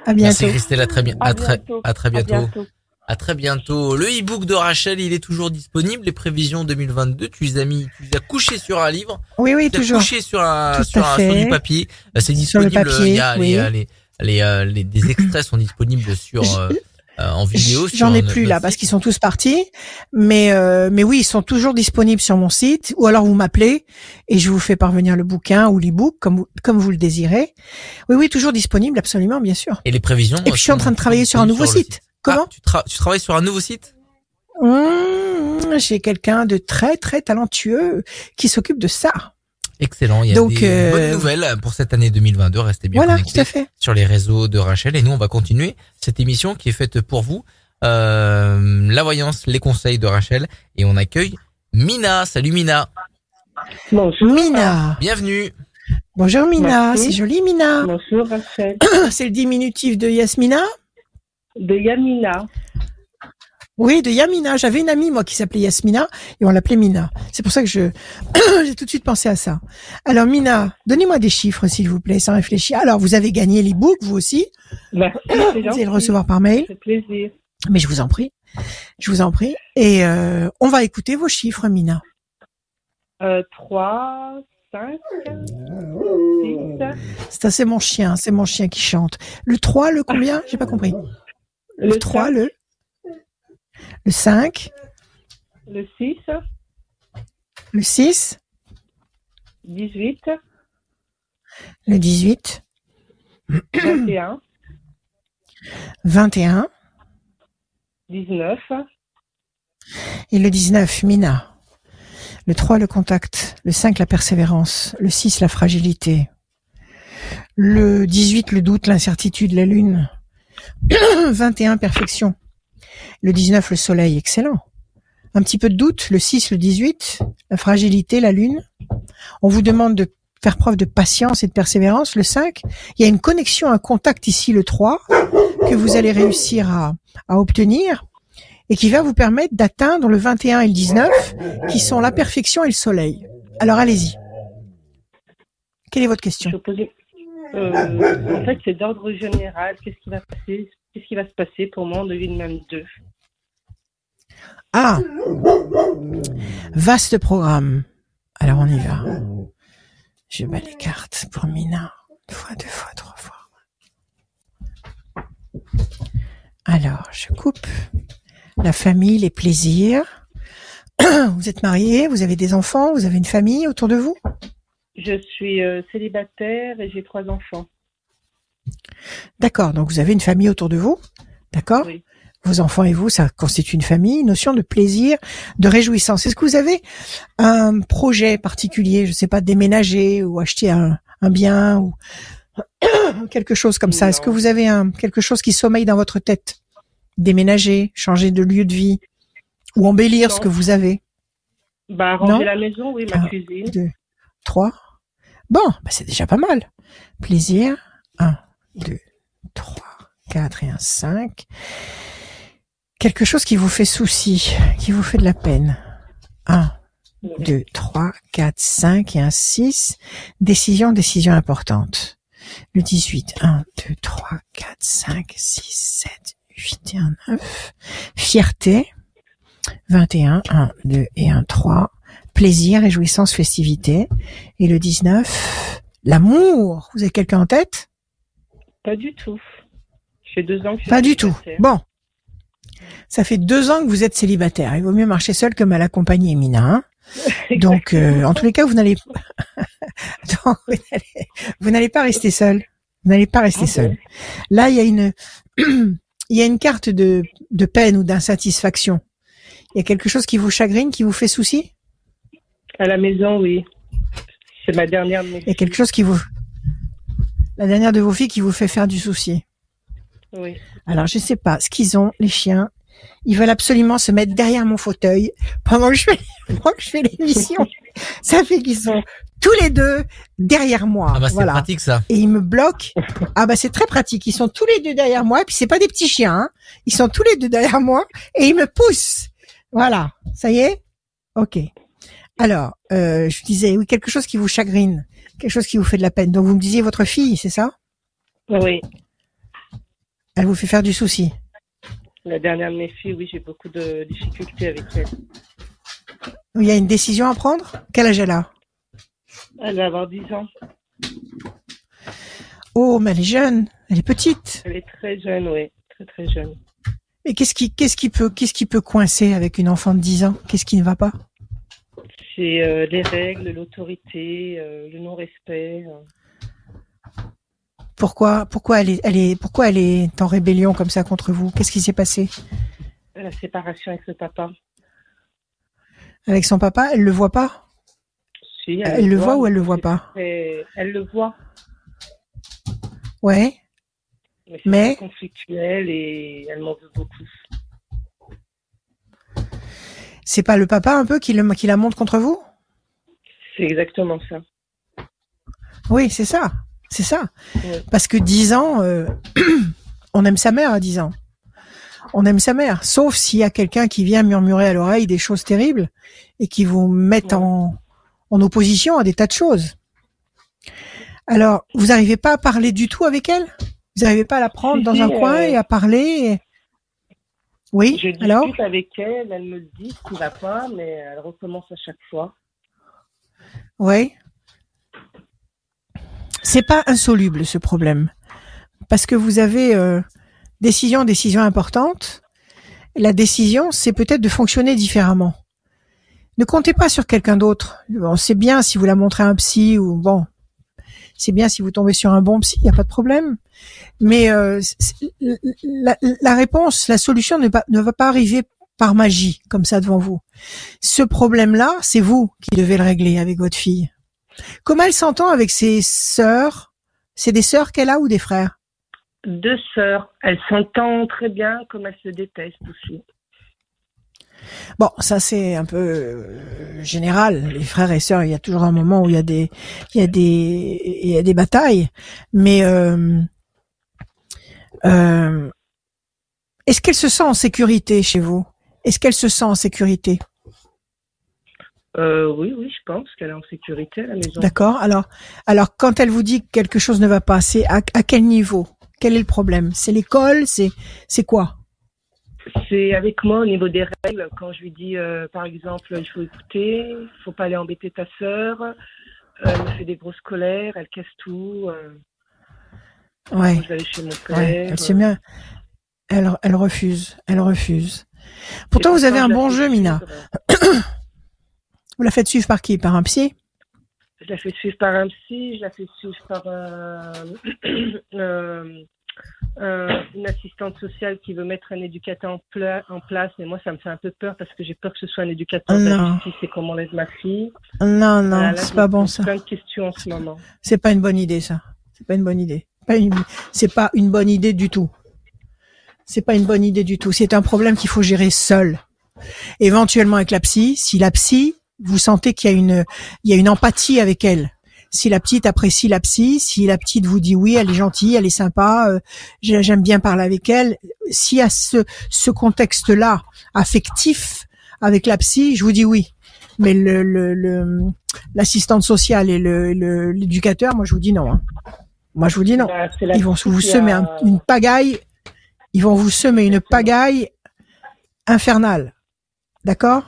À Merci, bientôt. Christelle. À très bien. À À très, bientôt. à très À bientôt. bientôt. À très bientôt. Le e-book de Rachel, il est toujours disponible. Les prévisions 2022. Tu les as mis, tu les as couchés sur un livre. Oui, oui, Tu les as toujours. couchés sur un, sur, à un, sur du papier. Euh, C'est Sur le disponible. papier, il y a oui. les, euh, les, les, euh, les- des extraits sont disponibles sur, euh, euh, en vidéo. J'en ai plus là parce qu'ils sont tous partis, mais euh, mais oui, ils sont toujours disponibles sur mon site ou alors vous m'appelez et je vous fais parvenir le bouquin ou l'e-book comme vous, comme vous le désirez. Oui, oui, toujours disponible, absolument, bien sûr. Et les prévisions. Et puis je suis en train de travailler sur un nouveau site. Ah, Comment tu, tra- tu travailles sur un nouveau site Mmh, J'ai quelqu'un de très très talentueux qui s'occupe de ça. Excellent. Il y a Donc, des euh, bonnes nouvelles pour cette année 2022. Restez bien voilà, connectés tout à fait. sur les réseaux de Rachel. Et nous, on va continuer cette émission qui est faite pour vous. Euh, la voyance, les conseils de Rachel. Et on accueille Mina. Salut Mina. Bonjour. Mina. Bienvenue. Bonjour Mina, c'est joli Mina. Bonjour Rachel. [coughs] C'est le diminutif de Yasmina? De Yamina. Oui, de Yamina. J'avais une amie, moi, qui s'appelait Yasmina, et on l'appelait Mina. C'est pour ça que je, [clears throat] j'ai tout de suite pensé à ça. Alors, Mina, donnez-moi des chiffres, s'il vous plaît, sans réfléchir. Alors, vous avez gagné l'e-book, vous aussi. Merci. c'est Vous allez le recevoir par mail. C'est plaisir. Mais je vous en prie. Je vous en prie. Et, euh, on va écouter vos chiffres, Mina. Euh, 3, 5, 6, Ça, c'est mon chien. C'est mon chien qui chante. Le 3, le combien? J'ai pas compris. Le 3, cinq, le, le 5, le 6, le 6, 18, le 18, 21, 21 19, et le 19, Mina. Le 3, le contact. Le 5, la persévérance. Le 6, la fragilité. Le 18, le doute, l'incertitude, la lune. [clears throat] 21, perfection. Le 19, le soleil, excellent. Un petit peu de doute, le 6, le 18, la fragilité, la lune. On vous demande de faire preuve de patience et de persévérance, le 5. Il y a une connexion, un contact ici, le 3, que vous allez réussir à, obtenir et qui va vous permettre d'atteindre le 21 et le 19, qui sont la perfection et le soleil. Alors allez-y. Quelle est votre question? Euh, en fait, c'est d'ordre général. Qu'est-ce qui va passer? Qu'est-ce qui va se passer pour moi en 2022 Ah Vaste programme. Alors on y va. Je bats les cartes pour Mina. Une fois, deux fois, trois fois. Alors, je coupe. La famille, les plaisirs. [clears throat] Vous êtes marié, vous avez des enfants, vous avez une famille autour de vous? Je suis euh, célibataire et j'ai trois enfants. D'accord, donc vous avez une famille autour de vous D'accord? Oui. Vos enfants et vous, ça constitue une famille, une notion de plaisir, de réjouissance. Est-ce que vous avez un projet particulier, je sais pas, déménager ou acheter un, un bien ou [coughs] quelque chose comme ça? Est-ce que vous avez un, quelque chose qui sommeille dans votre tête? Déménager, changer de lieu de vie ou embellir ce que vous avez? Bah, ranger Non la maison, oui, ma cuisine. deux, trois. Bon, bah c'est déjà pas mal. Plaisir. Un, deux, trois, quatre et un cinq. Quelque chose qui vous fait souci, qui vous fait de la peine. Un, deux, trois, quatre, cinq et un six. Décision, décision importante. Le 18. Un, deux, trois, quatre, cinq, six, sept, huit et un neuf. Fierté. 21. Un, deux et un, trois plaisir, réjouissance, festivité. Et le 19, l'amour. Vous avez quelqu'un en tête? Pas du tout. J'ai deux ans que je Pas du tout. Bon. Ça fait deux ans que vous êtes célibataire. Il vaut mieux marcher seul que mal accompagné, Mina. hein. [laughs] Donc, euh, en tous les cas, vous n'allez [laughs] vous pas rester seul. Vous n'allez pas rester Ah seul. Là, il y a une, [clears throat] il y a une carte de, de peine ou d'insatisfaction. Il y a quelque chose qui vous chagrine, qui vous fait souci? À la maison, oui. C'est ma dernière Il y a quelque chose qui vous, la dernière de vos filles qui vous fait faire du souci. Oui. Alors, je sais pas, ce qu'ils ont, les chiens, ils veulent absolument se mettre derrière mon fauteuil pendant que je fais, [laughs] pendant que je fais l'émission. Ça fait qu'ils sont tous les deux derrière moi. Ah bah c'est voilà. pratique ça. Et ils me bloquent. Ah bah c'est très pratique. Ils sont tous les deux derrière moi. Et puis c'est pas des petits chiens. Hein. Ils sont tous les deux derrière moi et ils me poussent. Voilà. Ça y est? Ok. Alors, euh, je disais, oui, quelque chose qui vous chagrine, quelque chose qui vous fait de la peine. Donc vous me disiez votre fille, c'est ça? Oui. Elle vous fait faire du souci. La dernière de mes filles, oui, j'ai beaucoup de difficultés avec elle. Il y a une décision à prendre? Quel âge elle a? Elle va avoir 10 ans. Oh, mais elle est jeune, elle est petite. Elle est très jeune, oui. Très, très jeune. Et qu'est-ce qui, qu'est-ce qui peut, qu'est-ce qui peut coincer avec une enfant de 10 ans? Qu'est-ce qui ne va pas? C'est euh, les règles, l'autorité, euh, le non-respect. euh. Pourquoi, pourquoi elle est, elle est, pourquoi elle est en rébellion comme ça contre vous? Qu'est-ce qui s'est passé? La séparation avec le papa. avec son papa Elle le voit pas? Si, Elle le voit ou elle le voit pas? Elle le voit. Ouais. Mais Mais- conflictuel et elle m'en veut beaucoup. C'est pas le papa un peu qui, le, qui la monte contre vous? C'est exactement ça. Oui, c'est ça. C'est ça. Ouais. Parce que 10 ans, euh, [clears throat] on aime sa mère à 10 ans. On aime sa mère. Sauf s'il y a quelqu'un qui vient murmurer à l'oreille des choses terribles et qui vous Ouais. en, en opposition à des tas de choses. Alors, vous n'arrivez pas à parler du tout avec elle? Vous n'arrivez pas à la prendre dans un coin euh, et à parler Oui, Je alors? discute avec elle, elle me dit ce qui va pas, mais elle recommence à chaque fois. Oui. C'est pas insoluble ce problème. Parce que vous avez euh, décision, décision importante. La décision, c'est peut-être de fonctionner différemment. Ne comptez pas sur quelqu'un d'autre. Bon, c'est bien si vous la montrez à un psy ou bon, c'est bien si vous tombez sur un bon psy, il n'y a pas de problème. Mais euh, la, réponse, la solution ne, va- ne va pas arriver par magie comme ça devant vous. Ce problème-là, c'est vous qui devez le régler avec votre fille. Comment elle s'entend avec ses sœurs? C'est des sœurs qu'elle a ou des frères? Deux sœurs. Elles s'entendent très bien, comme elles se détestent aussi. Bon, ça c'est un peu euh, général. Les frères et sœurs, il y a toujours un moment où il y a des, il y a des, il y a des batailles. Mais euh, euh, est-ce qu'elle se sent en sécurité chez vous? Est-ce qu'elle se sent en sécurité? Euh, oui, oui, je pense qu'elle est en sécurité à la maison. D'accord. Alors, alors quand elle vous dit que quelque chose ne va pas, c'est à, à quel niveau? Quel est le problème? C'est l'école? C'est c'est quoi? C'est avec moi au niveau des règles. Quand je lui dis, euh, par exemple, il faut écouter, il faut pas aller embêter ta sœur. euh, elle me fait des grosses colères, elle casse tout. euh, Ouais. moi, je vais aller chez mon père. Ouais. Elle se met. Elle, elle refuse. Elle refuse. Pourtant, vous avez un bon jeu, Mina. Vous la faites suivre par qui? Par un psy? Je la fais suivre par un psy, je la fais suivre par [clears throat] euh, une assistante sociale qui veut mettre un éducateur en, pla- en place. Mais moi, ça me fait un peu peur parce que j'ai peur que ce soit un éducateur Non. justice et qu'on m'enlève ma fille. Non, non, c'est pas bon ça. plein de questions en ce moment. C'est pas une bonne idée ça. C'est pas une bonne idée. Pas une- C'est pas une bonne idée du tout. C'est pas une bonne idée du tout. C'est un problème qu'il faut gérer seul. Éventuellement avec la psy, si la psy, vous sentez qu'il y a une, il y a une empathie avec elle. Si la petite apprécie la psy, si la petite vous dit oui, elle est gentille, elle est sympa, euh, j'ai- j'aime bien parler avec elle. Y a ce, ce contexte-là affectif avec la psy, je vous dis oui. Mais le, le, le- l'assistante sociale et le, l'éducateur, moi je vous dis non. hein. Moi je vous dis non. Bah, Ils vont vous semer a- un- une pagaille. Ils vont vous semer une pagaille infernale. D'accord?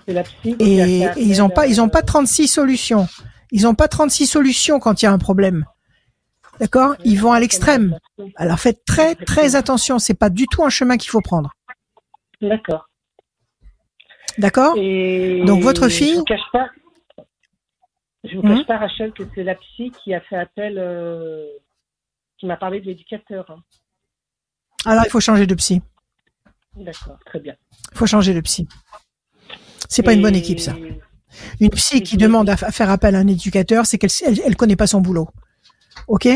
Et, ils ont appel, pas, ils ont euh, pas 36 solutions. Ils ont pas 36 solutions quand il y a un problème. D'accord? Ils vont à l'extrême. Alors faites très très attention. C'est pas du tout un chemin qu'il faut prendre. D'accord. D'accord? Et Donc, votre fille- Je vous cache pas. Je vous Mhm. cache pas, Rachel, que c'est la psy qui a fait appel, euh, qui m'a parlé de l'éducateur. hein. Alors il faut changer de psy. D'accord, très bien. Il faut changer de psy. C'est pas une bonne équipe ça. Une psy qui demande à, à faire appel à un éducateur, c'est qu'elle elle, elle connaît pas son boulot. Ok?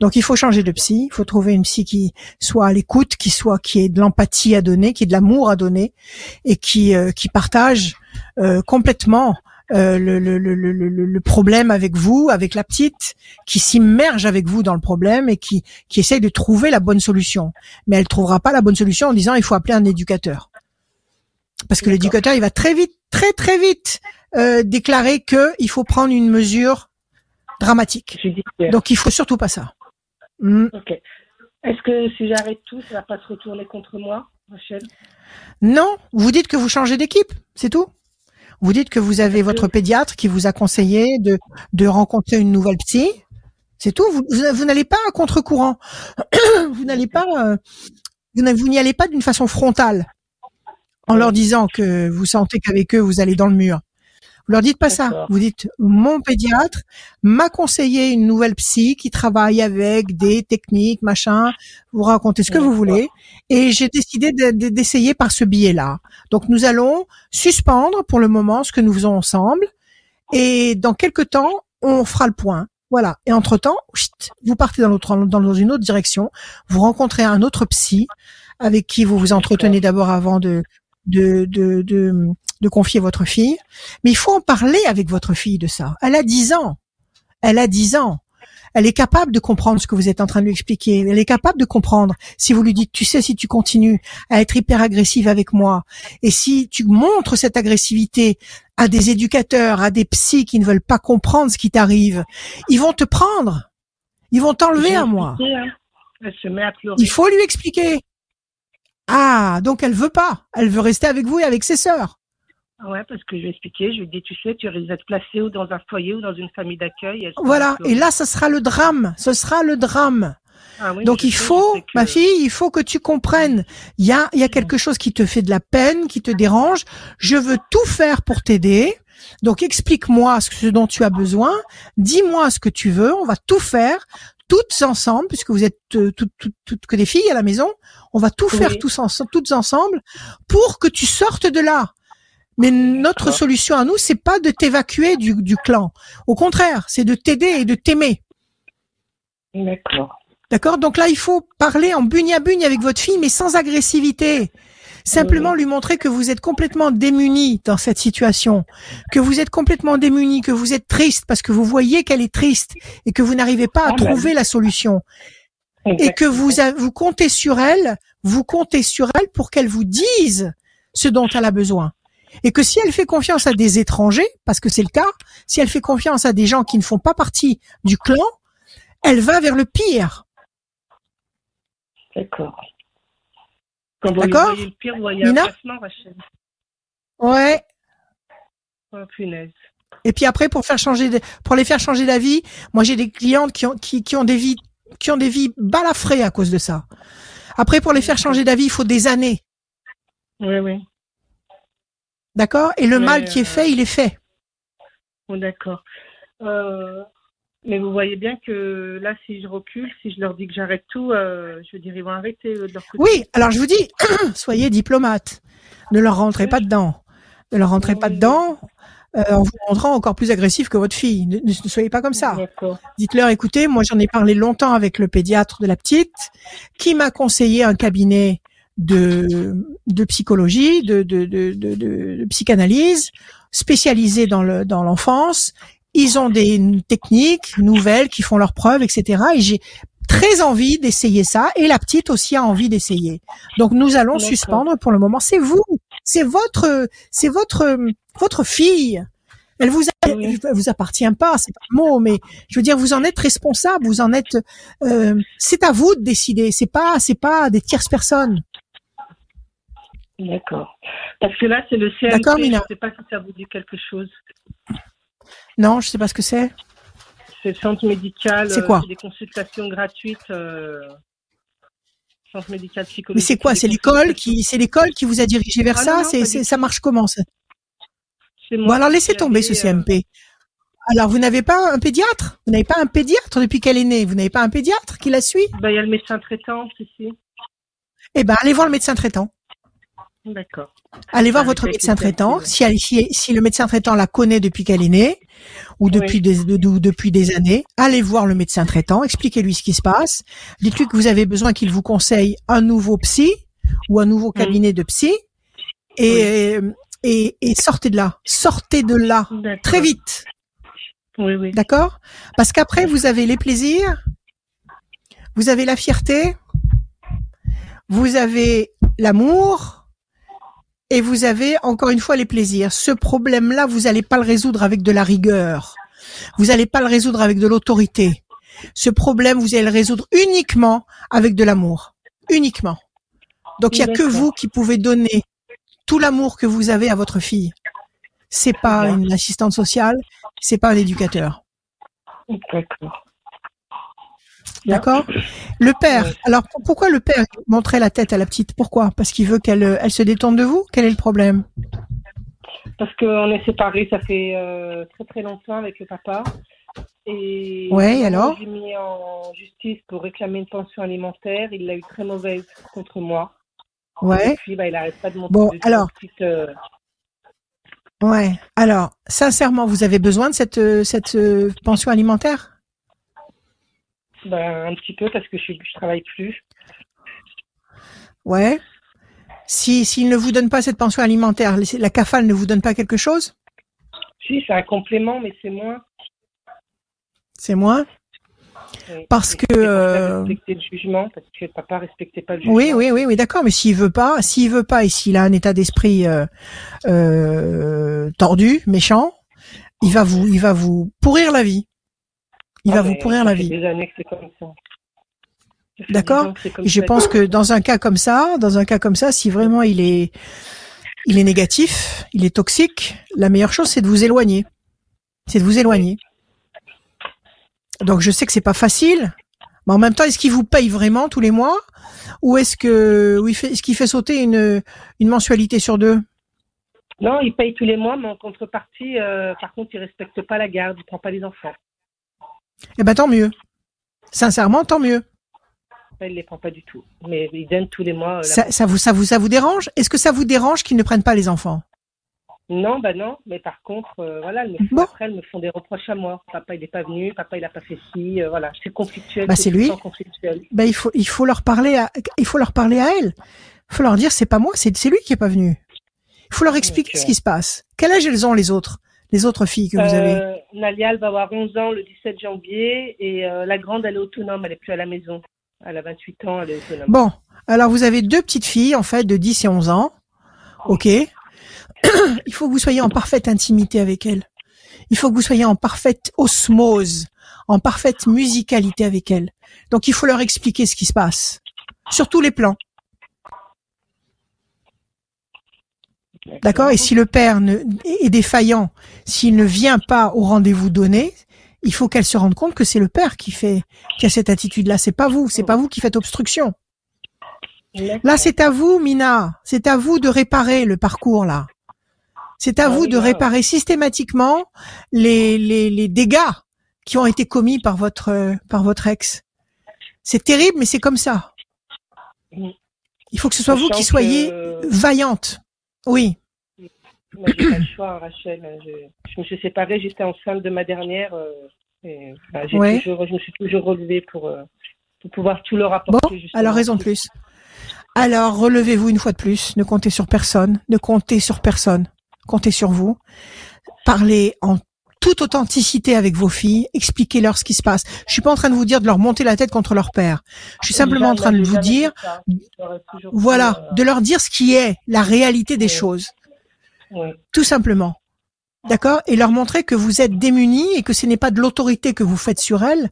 Donc il faut changer de psy. Il faut trouver une psy qui soit à l'écoute, qui soit qui ait de l'empathie à donner, qui ait de l'amour à donner et qui euh, qui partage euh, complètement euh, le, le, le, le, problème avec vous, avec la petite, qui s'immerge avec vous dans le problème et qui qui essaye de trouver la bonne solution. Mais elle trouvera pas la bonne solution en disant il faut appeler un éducateur. Parce que l'éducateur, il va très vite, très très vite euh, déclarer que il faut prendre une mesure dramatique. Donc il faut surtout pas ça. Ok. Est-ce que si j'arrête tout, ça va pas se retourner contre moi, Rachel? Non, vous dites que vous changez d'équipe, c'est tout. Vous dites que vous avez votre pédiatre qui vous a conseillé de, de rencontrer une nouvelle psy. C'est tout. Vous, vous, vous n'allez pas à contre-courant. [clears throat] vous n'allez pas, euh, vous n'y allez pas d'une façon frontale en leur disant que vous sentez qu'avec eux vous allez dans le mur. Vous leur dites pas ça. Vous dites mon pédiatre m'a conseillé une nouvelle psy qui travaille avec des techniques, machin. Vous racontez ce que vous voulez et j'ai décidé de- de- d'essayer par ce biais-là. Donc nous allons suspendre pour le moment ce que nous faisons ensemble et dans quelques temps on fera le point. Voilà. Et entre temps, vous partez dans, l'autre, dans une autre direction. Vous rencontrez un autre psy avec qui vous vous entretenez d'abord avant de de, de, de, de confier votre fille. Mais il faut en parler avec votre fille de ça. Elle a 10 ans. Elle a 10 ans. Elle est capable de comprendre ce que vous êtes en train de lui expliquer. Elle est capable de comprendre si vous lui dites, tu sais, si tu continues à être hyper agressive avec moi, et si tu montres cette agressivité à des éducateurs, à des psys qui ne veulent pas comprendre ce qui t'arrive, ils vont te prendre. Ils vont t'enlever à moi. hein. Elle se met à pleurer. Il faut lui expliquer. Ah, donc elle veut pas. Elle veut rester avec vous et avec ses sœurs. Ouais, parce que je lui ai expliqué, je lui ai dit, tu sais, tu risques d'être placé ou dans un foyer ou dans une famille d'accueil. Voilà. Et là, ce sera le drame. Ce sera le drame. Ah oui, Donc il sais, faut, que- ma fille, il faut que tu comprennes. Il y a, il y a quelque chose qui te fait de la peine, qui te dérange. Je veux tout faire pour t'aider. Donc explique-moi ce dont tu as besoin. Dis-moi ce que tu veux. On va tout faire, toutes ensemble, puisque vous êtes euh, toutes, toutes, toutes que des filles à la maison. On va tout faire Oui. tous ensemble, toutes ensemble, pour que tu sortes de là. Mais notre solution à nous, c'est pas de t'évacuer du, du clan. Au contraire, c'est de t'aider et de t'aimer. D'accord. D'accord? Donc là, il faut parler en bugne à bugne avec votre fille, mais sans agressivité. Simplement lui montrer que vous êtes complètement démuni dans cette situation, que vous êtes complètement démuni, que vous êtes triste parce que vous voyez qu'elle est triste et que vous n'arrivez pas à Ah, bah trouver la solution et que vous a- vous comptez sur elle, vous comptez sur elle pour qu'elle vous dise ce dont elle a besoin. Et que si elle fait confiance à des étrangers, parce que c'est le cas, si elle fait confiance à des gens qui ne font pas partie du clan, elle va vers le pire. D'accord. Quand vous D'accord voyez le pire, vous voyez Nina un placement, Rachel. Ouais. Oh, punaise. Et puis après, pour faire changer, de- pour les faire changer d'avis, moi j'ai des clientes qui ont, qui, qui ont des vies, qui ont des vies balafrées à cause de ça. Après, pour les faire changer d'avis, il faut des années. Oui, oui. D'accord? Et le Mais, mal qui est euh, fait, il est fait. Bon, d'accord. Euh, mais vous voyez bien que là, si je recule, si je leur dis que j'arrête tout, euh, je veux dire, ils vont arrêter de leur côté. Oui, alors je vous dis, [coughs] soyez diplomate. Ne leur rentrez pas dedans. Ne leur rentrez pas dedans euh, en vous montrant encore plus agressif que votre fille. Ne, ne soyez pas comme ça. Dites-leur, écoutez, moi j'en ai parlé longtemps avec le pédiatre de la petite, qui m'a conseillé un cabinet de, de psychologie, de, de, de, de, psychanalyse, spécialisé dans le dans l'enfance. Ils ont des techniques nouvelles qui font leurs preuves, etc. Et j'ai très envie d'essayer ça. Et la petite aussi a envie d'essayer. Donc nous allons suspendre pour le moment. C'est vous, c'est votre, c'est votre votre fille. Elle vous a- elle vous appartient pas, c'est pas le mot, mais je veux dire, vous en êtes responsable, vous en êtes. euh, c'est à vous de décider. C'est pas, c'est pas des tierces personnes. D'accord. Parce que là, c'est le CMP. D'accord, je ne sais pas si ça vous dit quelque chose. Non, je sais pas ce que c'est. C'est le centre médical. C'est euh, quoi des consultations gratuites. euh, centre médical Mais c'est quoi C'est l'école qui, c'est l'école qui vous a dirigé vers Ah ça. c'est, ça marche comment ça C'est Bon alors laissez tomber ce euh, CMP. Alors vous n'avez pas un pédiatre Vous n'avez pas un pédiatre depuis qu'elle est née Vous n'avez pas un pédiatre qui la suit bah, Il y a le médecin traitant ici. Eh ben allez voir le médecin traitant. D'accord. Allez voir Ah, votre médecin traitant. calculs. Si, elle- si, si le médecin traitant la connaît depuis qu'elle est née ou depuis des de- de- depuis des années, allez voir le médecin traitant. Expliquez-lui ce qui se passe. Dites-lui que vous avez besoin qu'il vous conseille un nouveau psy ou un nouveau cabinet de psy et, et et sortez de là. Sortez de là très vite. Oui, oui. D'accord? Parce qu'après, vous avez les plaisirs, vous avez la fierté, vous avez l'amour, et vous avez encore une fois les plaisirs. Ce problème-là, vous n'allez pas le résoudre avec de la rigueur. Vous n'allez pas le résoudre avec de l'autorité. Ce problème, vous allez le résoudre uniquement avec de l'amour. Uniquement. Donc, il y a que vous qui pouvez donner tout l'amour que vous avez à votre fille. C'est pas une assistante sociale, c'est pas un éducateur. D'accord. D'accord? Le père. Alors pour- pourquoi le père montrait la tête à la petite? Pourquoi? Parce qu'il veut qu'elle euh, elle se détende de vous? Quel est le problème? Parce qu'on est séparés, ça fait euh, très très longtemps avec le papa. Et Ouais, alors? J'ai mis en justice pour réclamer une pension alimentaire. Il l'a eu très mauvaise contre moi. Et Ouais, puis, bah, il n'arrête pas de monter Bon, de alors. petites, euh, ouais. Alors, sincèrement, vous avez besoin de cette cette euh, pension alimentaire? Bah, un petit peu parce que je, je travaille plus. Ouais. Si s'il ne vous donne pas cette pension alimentaire, la CAFAL ne vous donne pas quelque chose? Si, c'est un complément, mais c'est moins. C'est moins? Oui. Parce que, euh, respecter le jugement, parce que papa respectait pas le jugement. Oui, oui, oui, oui, d'accord. Mais s'il veut pas, s'il veut pas, et s'il a un état d'esprit euh, euh, tordu, méchant, il va vous, il va vous pourrir la vie. Il Ah, va vous mais pourrir la vie. des années que c'est comme ça. Ça fait D'accord. je ça. pense que dans un cas comme ça, dans un cas comme ça, si vraiment il est, il est négatif, il est toxique, la meilleure chose c'est de vous éloigner. C'est de vous éloigner. Donc je sais que c'est pas facile, mais en même temps, est-ce qu'il vous paye vraiment tous les mois, ou est-ce que, ou fait, est-ce qu'il fait sauter une, une mensualité sur deux? Non, il paye tous les mois, mais en contrepartie, euh, par contre, il respecte pas la garde, il prend pas les enfants. Eh ben tant mieux. Sincèrement, tant mieux. Il les prend pas du tout. Mais il donne tous les mois. euh, Ça, ça vous, ça vous, ça vous dérange? Est-ce que ça vous dérange qu'ils ne prennent pas les enfants? Non, bah non, mais par contre, euh, voilà, elles me font- Bon. après, elles me font des reproches à moi. Papa, il n'est pas venu, papa, il n'a pas fait ci, euh, voilà, c'est conflictuel. Bah, c'est lui. conflictuel. Ben il faut il faut leur parler à il faut leur parler à elle. Il faut leur dire c'est pas moi, c'est lui qui est pas venu. Il faut leur expliquer ce qui se passe. Quel âge elles ont les autres? Les autres filles que vous avez Euh, Nalia, elle va avoir 11 ans le 17 janvier et euh, la grande, elle est autonome, elle est plus à la maison. Elle a 28 ans, elle est autonome. Bon, alors vous avez deux petites filles en fait de 10 et 11 ans. OK. [coughs] Il faut que vous soyez en parfaite intimité avec elles. Il faut que vous soyez en parfaite osmose, en parfaite musicalité avec elles. Donc il faut leur expliquer ce qui se passe sur tous les plans. D'accord Et si le père ne, est défaillant, s'il ne vient pas au rendez-vous donné, il faut qu'elle se rende compte que c'est le père qui fait, qui a cette attitude-là. C'est pas vous. C'est pas vous qui faites obstruction. Là, c'est à vous, Mina. C'est à vous de réparer le parcours, là. C'est à vous de là. réparer systématiquement les, les, les dégâts qui ont été commis par votre, par votre ex. C'est terrible, mais c'est comme ça. Mm. Il faut que ce soit vous qui soyez vaillante. Oui. Moi, j'ai pas le choix, Rachel. Je, je me suis séparée, j'étais enceinte de ma dernière. euh, et, bah, j'ai Ouais. toujours, je me suis toujours relevée pour, euh, pour pouvoir tout leur apporter. Bon, justement. alors raison de plus. Alors relevez-vous une fois de plus. Ne comptez sur personne. Ne comptez sur personne. Comptez sur vous. Parlez en toute authenticité avec vos filles. Expliquez-leur ce qui se passe. Je suis pas en train de vous dire de leur monter la tête contre leur père. Je suis simplement en train de vous dire, voilà, fait, de leur dire ce qui est la réalité des choses. euh. Tout simplement. D'accord? Et leur montrer que vous êtes démunis et que ce n'est pas de l'autorité que vous faites sur elles,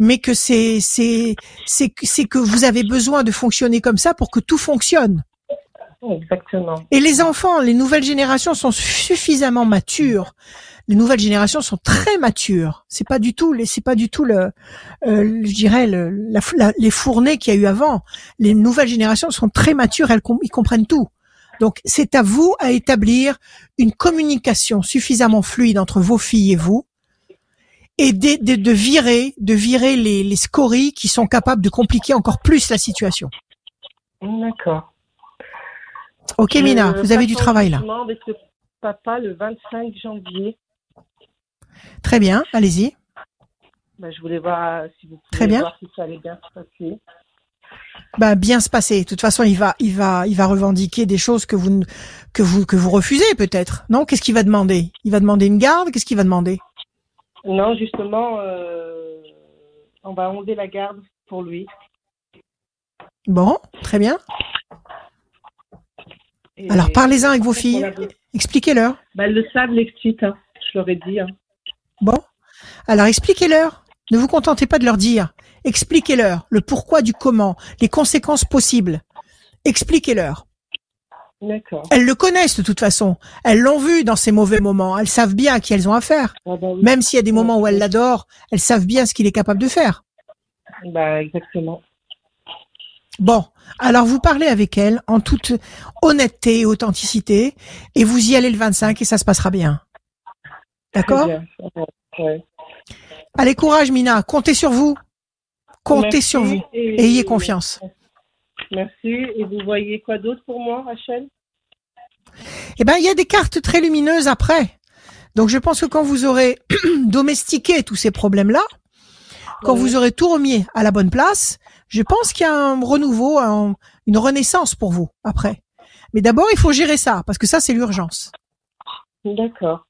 mais que c'est c'est c'est que vous avez besoin de fonctionner comme ça pour que tout fonctionne. Exactement. Et les enfants, les nouvelles générations sont suffisamment matures. Les nouvelles générations sont très matures. C'est pas du tout, les- c'est pas du tout le, euh, je dirais le, la, la- les fournées qu'il y a eu avant. Les nouvelles générations sont très matures, elles ils comprennent tout. Donc c'est à vous à établir une communication suffisamment fluide entre vos filles et vous, et de, de- de virer, de virer les, les scories qui sont capables de compliquer encore plus la situation. D'accord. Ok, Mina, vous avez du travail là. jugement Avec le papa le 25 janvier. Très bien, allez-y. Bah, je voulais voir si vous pouvez Très bien. voir si ça allait bien se passer. bah, bien se passer. De toute façon, il va, il va, il va revendiquer des choses que vous, que vous, que vous refusez peut-être. Non Qu'est-ce qu'il va demander? Il va demander une garde? Qu'est-ce qu'il va demander? Non, justement, euh, on va enlever la garde pour lui. Bon, très bien. Et- Alors parlez-en avec vos filles. Expliquez-leur. Bah, elles le savent, les petites. hein. Je leur ai dit. hein. Bon. Alors expliquez-leur. Ne vous contentez pas de leur dire. Expliquez-leur le pourquoi du comment, les conséquences possibles. Expliquez-leur. D'accord. Elles le connaissent de toute façon. Elles l'ont vu dans ces mauvais moments. Elles savent bien à qui elles ont affaire. Ah bah oui. Même s'il y a des moments où elles l'adorent, elles savent bien ce qu'il est capable de faire. Bah, exactement. Bon, alors vous parlez avec elle en toute honnêteté et authenticité, et vous y allez le 25 et ça se passera bien. D'accord bien. Ouais. Allez, courage Mina, comptez sur vous. Comptez Merci sur vous. et- Ayez confiance. Merci. Et vous voyez quoi d'autre pour moi, Rachel? Eh ben, il y a des cartes très lumineuses après. Donc je pense que quand vous aurez [clears throat] domestiqué tous ces problèmes-là, quand Oui. vous aurez tout remis à la bonne place, je pense qu'il y a un renouveau, un- une renaissance pour vous après. Mais d'abord, il faut gérer ça, parce que ça, c'est l'urgence. D'accord.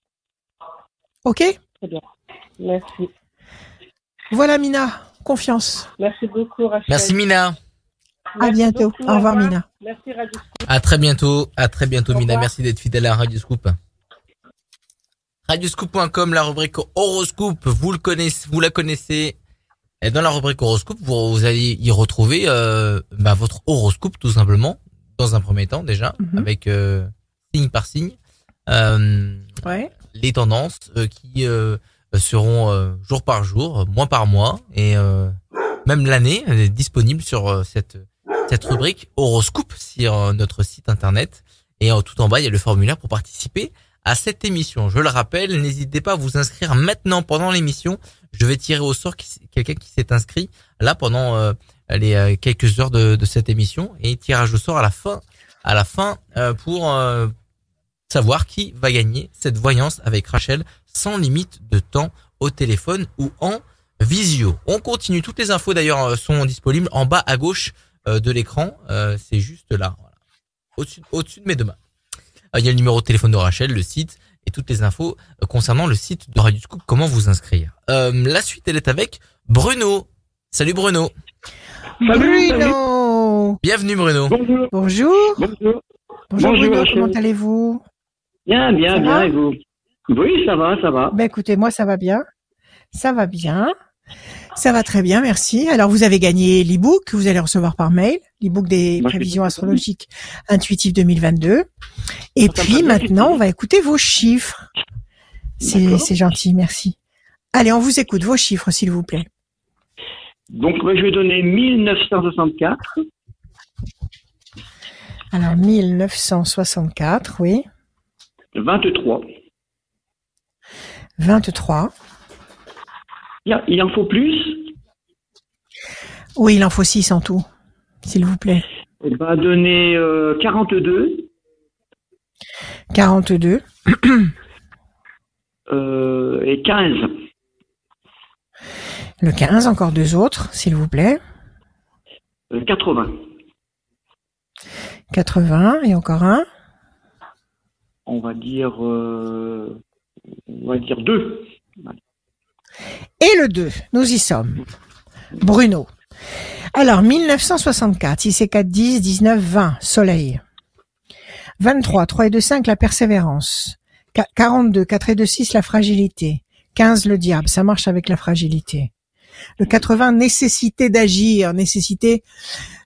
OK Merci. Voilà Mina, confiance. Merci beaucoup, Rachel. Merci Mina. À bientôt. beaucoup, Au revoir Mina. Merci, Radio À très bientôt. À très bientôt Mina. Merci d'être fidèle à Radio Scoop. Radioscoop.com, la rubrique horoscope, vous le connaissez, vous la connaissez. Et dans la rubrique horoscope, vous, vous allez y retrouver euh, bah, votre horoscope tout simplement, dans un premier temps déjà, Mhm. avec euh, signe par signe, euh, Ouais. Les tendances euh, qui euh, seront euh, jour par jour, mois par mois, et même l'année disponible sur cette cette rubrique horoscope sur notre site internet. Et tout en bas, il y a le formulaire pour participer à cette émission. Je le rappelle, n'hésitez pas à vous inscrire maintenant pendant l'émission. Je vais tirer au sort quelqu'un qui s'est inscrit là pendant euh, les quelques heures de, cette émission et tirage au sort à la fin, à la fin pour savoir qui va gagner cette voyance avec Rachel sans limite de temps au téléphone ou en visio. On continue. Toutes les infos d'ailleurs euh, sont disponibles en bas à gauche euh, de l'écran. Euh, c'est juste là, voilà. au-dessus, au-dessus de mes deux mains. Il y a le numéro de téléphone de Rachel, le site et toutes les infos concernant le site de Radio Scoop. Comment vous inscrire? La suite, elle est avec Bruno. Salut Bruno. Salut, Bruno. Bienvenue Bruno. Bonjour. Bonjour. Bonjour. Bonjour, Bruno, comment allez-vous? Bien, bien, bien, et vous? Oui, ça va, ça va. Ben écoutez, moi ça va bien. Ça va bien. Ça va très bien, merci. Alors vous avez gagné l'e-book que vous allez recevoir par mail, l'e-book des prévisions astrologiques intuitives 2022. Et puis maintenant, on va écouter vos chiffres. C'est gentil, merci. Allez, on vous écoute vos chiffres, s'il vous plaît. Donc, je vais donner 1964. Alors, 1964, oui. 23. 23. Il en faut plus? Oui, il en faut 6 en tout, s'il vous plaît. On va donner 42. 42. Euh, et 15. Le 15, encore deux autres, s'il vous plaît. 80. Euh, 80 et encore un. On va dire, euh, on va dire 2. Et le 2, nous y sommes. Bruno. Alors, 1964, 6 et 4, 10, 19, 20, soleil. 23, 3 et 2, 5, la persévérance. 42, 4 et 2, 6, la fragilité. 15, le diable, ça marche avec la fragilité. Le 80, nécessité d'agir, nécessité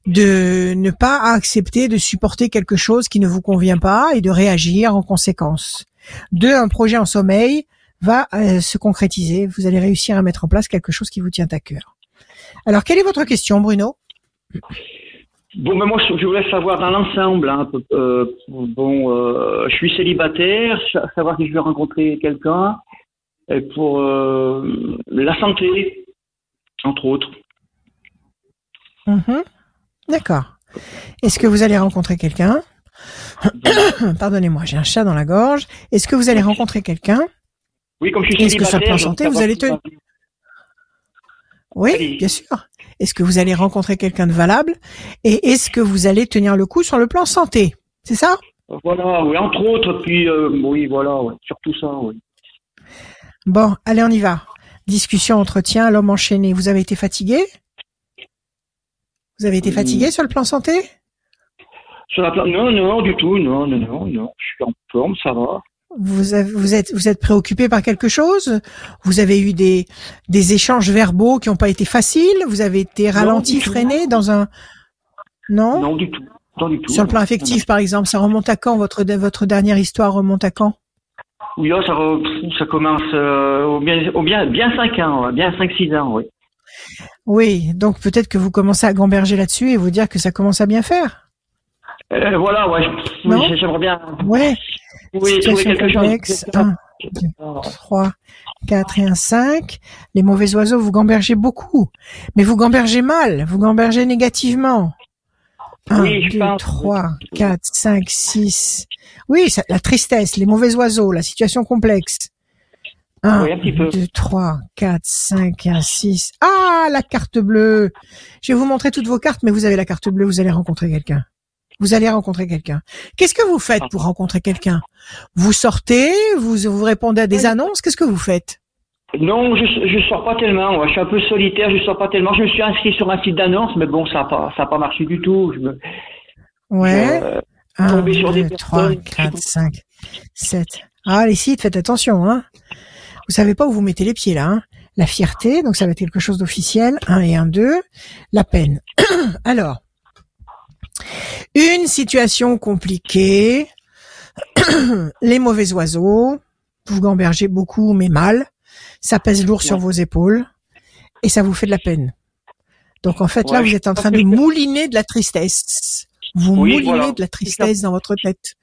de ne pas accepter de supporter quelque chose qui ne vous convient pas et de réagir en conséquence. 2, un projet en sommeil va euh, se concrétiser. Vous allez réussir à mettre en place quelque chose qui vous tient à cœur. Alors, quelle est votre question, Bruno? Bon, mais moi, je voulais savoir dans l'ensemble. Hein, euh, bon, euh, je suis célibataire, savoir si je vais rencontrer quelqu'un, et pour la santé, entre autres. Mhm. D'accord. Est-ce que vous allez rencontrer quelqu'un [coughs] Pardonnez-moi, j'ai un chat dans la gorge. Est-ce que vous allez rencontrer quelqu'un Oui, comme je suis Est-ce que sur le plan santé, vous allez tenir Oui, bien sûr. Est-ce que vous allez rencontrer quelqu'un de valable Et est-ce que vous allez tenir le coup sur le plan santé? C'est ça? Voilà, oui, entre autres. Puis, euh, oui, voilà, surtout ça, oui. Bon, allez, on y va. Discussion, entretien, l'homme enchaîné. Vous avez été fatigué? Vous avez été fatigué sur le plan santé? Sur la plan... Non, non, du tout. Non, non, non, non. Je suis en forme, ça va. Vous, avez, vous êtes vous êtes préoccupé par quelque chose? Vous avez eu des des échanges verbaux qui n'ont pas été faciles? Vous avez été ralenti, freiné dans un non? Non du tout. Non, du tout. Sur le plan affectif, par exemple, ça remonte à quand? Votre votre dernière histoire remonte à quand? Oui, oh, ça, ça commence euh, au bien, au bien, bien 5 ans, bien 5-6 ans, oui. Oui, donc peut-être que vous commencez à gamberger là-dessus et vous dire que ça commence à bien faire. Euh, voilà, ouais. Oui, j'aimerais bien. Ouais. Oui, quelque complexe. 1, 2, 3, 4 et 1, 5. Les mauvais oiseaux, vous gambergez beaucoup. Mais vous gambergez mal, vous gambergez négativement. 1, 2, 3, 4, 5, 6. Oui, ça, la tristesse, les mauvais oiseaux, la situation complexe. 1, 2, 3, 4, 5 1, 6. Ah, la carte bleue. Je vais vous montrer toutes vos cartes, mais vous avez la carte bleue, vous allez rencontrer quelqu'un. Vous allez rencontrer quelqu'un. Qu'est-ce que vous faites pour rencontrer quelqu'un? Vous sortez, vous, vous répondez à des annonces, qu'est-ce que vous faites? Non, je ne sors pas tellement. Je suis un peu solitaire, je sors pas tellement. Je me suis inscrit sur un site d'annonce, mais bon, ça n'a pas, ça pas marché du tout. Je me, ouais. 1, 2, 3, 4, 5, 7. Ah, les sites, faites attention. Hein. Vous savez pas où vous mettez les pieds là. Hein. La fierté, donc ça va être quelque chose d'officiel. 1 et 1, 2. La peine. [clears throat] Alors, une situation compliquée. [clears throat] les mauvais oiseaux. Vous gambergez beaucoup, mais mal ça pèse lourd sur vos épaules et ça vous fait de la peine. Donc en fait là, vous êtes en train de mouliner de la tristesse. Vous moulinez de la tristesse dans votre tête.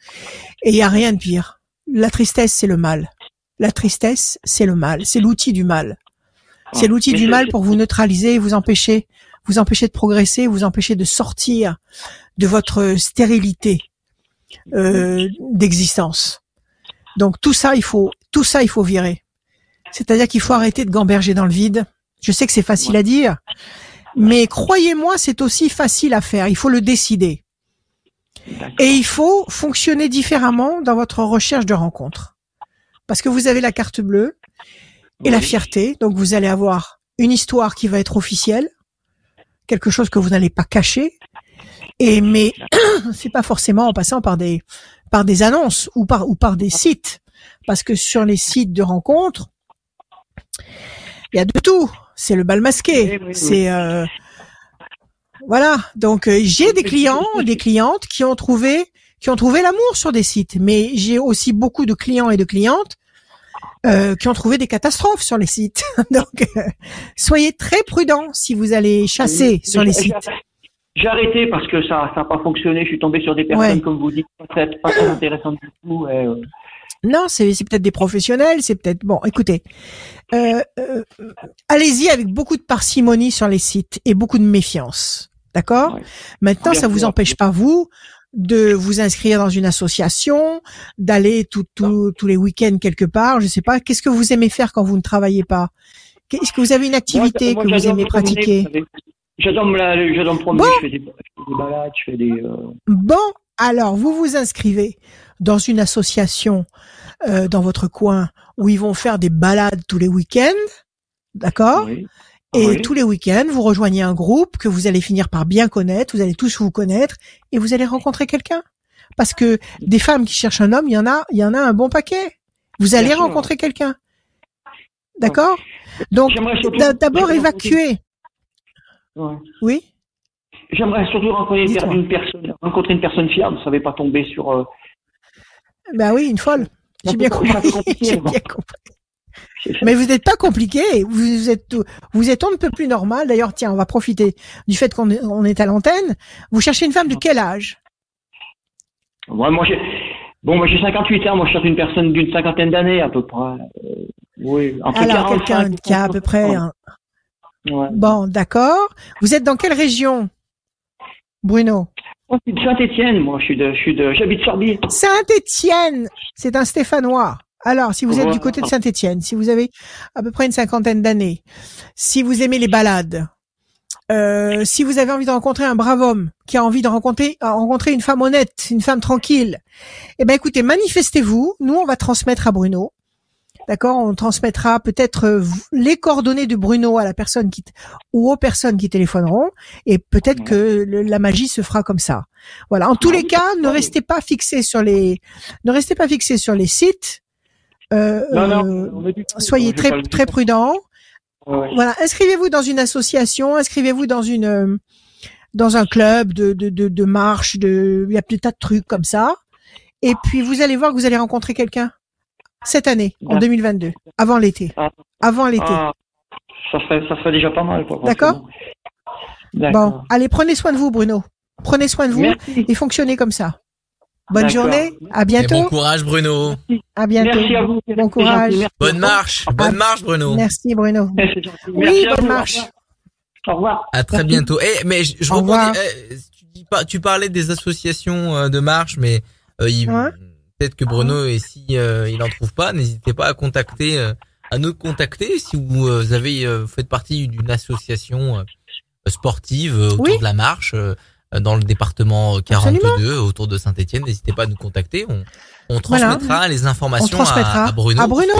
Et il y a rien de pire. La tristesse, c'est le mal. La tristesse, c'est le mal. C'est l'outil du mal. C'est l'outil du mal pour vous neutraliser et vous empêcher, vous empêcher de progresser, vous empêcher de sortir de votre stérilité euh, d'existence. Donc tout ça, il faut, tout ça, il faut virer. C'est-à-dire qu'il faut arrêter de gamberger dans le vide. Je sais que c'est facile à dire, mais croyez-moi, c'est aussi facile à faire. Il faut le décider. Et il faut fonctionner différemment dans votre recherche de rencontres. Parce que vous avez la carte bleue et la fierté. Donc vous allez avoir une histoire qui va être officielle, quelque chose que vous n'allez pas cacher. Et mais [clears throat] c'est pas forcément en passant par des par des annonces ou par ou par des sites, parce que sur les sites de rencontres, il y a de tout. C'est le bal masqué. C'est euh, voilà. Donc euh, j'ai des clients, des clientes qui ont trouvé qui ont trouvé l'amour sur des sites, mais j'ai aussi beaucoup de clients et de clientes euh, qui ont trouvé des catastrophes sur les sites. [laughs] Donc soyez très prudents si vous allez chasser sur les sites. J'ai arrêté parce que ça n'a pas fonctionné. Je suis tombé sur des personnes, comme vous dites, pas pas très intéressantes du tout. Non, c'est peut-être des professionnels, c'est peut-être bon. Écoutez, euh, euh, allez-y avec beaucoup de parcimonie sur les sites et beaucoup de méfiance, d'accord? Maintenant, ça vous empêche pas vous de vous inscrire dans une association, d'aller tout, tous les week-ends quelque part. Je sais pas. Qu'est-ce que vous aimez faire quand vous ne travaillez pas? Est-ce que vous avez une activité que vous aimez pratiquer? J'adore me promener. Je fais des, balades, je fais des. Euh, bon, alors vous vous inscrivez dans une association euh, dans votre coin où ils vont faire des balades tous les week-ends, d'accord? Et tous les week-ends, vous rejoignez un groupe que vous allez finir par bien connaître, vous allez tous vous connaître et vous allez rencontrer quelqu'un. Parce que des femmes qui cherchent un homme, il y en a, il y en a un bon paquet. Vous allez rencontrer quelqu'un. D'accord? Donc d'abord évacuer. Oui? J'aimerais surtout rencontrer une personne, rencontrer une personne fiable. Vous savez pas tomber sur. Euh... Ben oui, une folle. J'ai bien compris. Mais vous n'êtes pas compliqué. Vous êtes, vous êtes on ne peut plus normal. D'ailleurs, tiens, on va profiter du fait qu'on est, on est à l'antenne. Vous cherchez une femme de quel âge? Ouais, Moi, j'ai, bon, moi j'ai 58 ans. Moi, je cherche une personne d'une cinquantaine d'années à peu près. Euh, oui. Alors, quelqu'un qui a à peu près. Bon, d'accord. Vous êtes dans quelle région, Bruno? Moi, je suis de Saint-Étienne, moi, je suis de, je suis de, j'habite Sorbier. Saint-Étienne, c'est un Stéphanois. Alors, si vous êtes du côté de Saint-Étienne, si vous avez à peu près une cinquantaine d'années, si vous aimez les balades, euh, si vous avez envie de rencontrer un brave homme qui a envie de rencontrer, rencontrer une femme honnête, une femme tranquille, eh ben écoutez, manifestez-vous. Nous, on va transmettre à Bruno. D'accord, on transmettra peut-être euh, les coordonnées de Bruno à la personne qui ou aux personnes qui téléphoneront, et peut-être que la magie se fera comme ça. Voilà. En tous les cas, ne restez pas fixés sur les, ne restez pas fixés sur les sites. Euh, euh soyez très très prudents. Voilà. Inscrivez-vous dans une association, inscrivez-vous dans une euh, dans un club de de de, de marche, de il y a des tas de trucs comme ça. Et puis vous allez voir que vous allez rencontrer quelqu'un cette année, en 2022, avant l'été. Ah. Avant l'été. Ah, ça, serait, ça serait déjà pas mal. D'accord Bon, allez, prenez soin de vous, Bruno. Prenez soin de vous et fonctionnez comme ça. Bonne journée, à bientôt. bon courage, Bruno. À bientôt. Merci à vous. Bon courage. Bonne marche. Bonne marche, Bruno. Merci, Bruno. Oui, bonne marche. Au revoir. À très bientôt. Eh, mais je, je eh, tu, dis pas, tu parlais des associations euh, de marche, mais euh, il, Peut-être que Bruno, et si euh, il n'en trouve pas, n'hésitez pas à contacter, euh, à nous contacter si vous euh, avez faites partie d'une association sportive autour de la marche dans le département 42 autour de Saint-Étienne. N'hésitez pas à nous contacter. On, on transmettra les informations à, Bruno. À Bruno.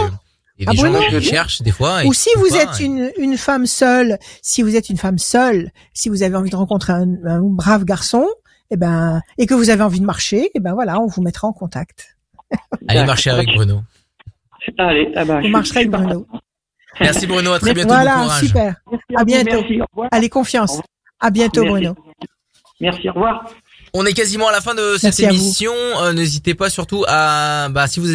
Et les gens qui cherchent des fois. Ou si vous êtes une, une femme seule, si vous êtes une femme seule, si vous avez envie de rencontrer un, un brave garçon, et eh ben, et que vous avez envie de marcher, et eh ben voilà, on vous mettra en contact. Allez marcher avec Bruno. Allez, ah bah, vous marcherez avec Bruno. Merci Bruno, à très bientôt. Voilà, super. à, bientôt. Allez, confiance. À bientôt Bruno. Merci, au revoir. On est quasiment à la fin de cette émission. Euh, n'hésitez pas surtout à, bah, si vous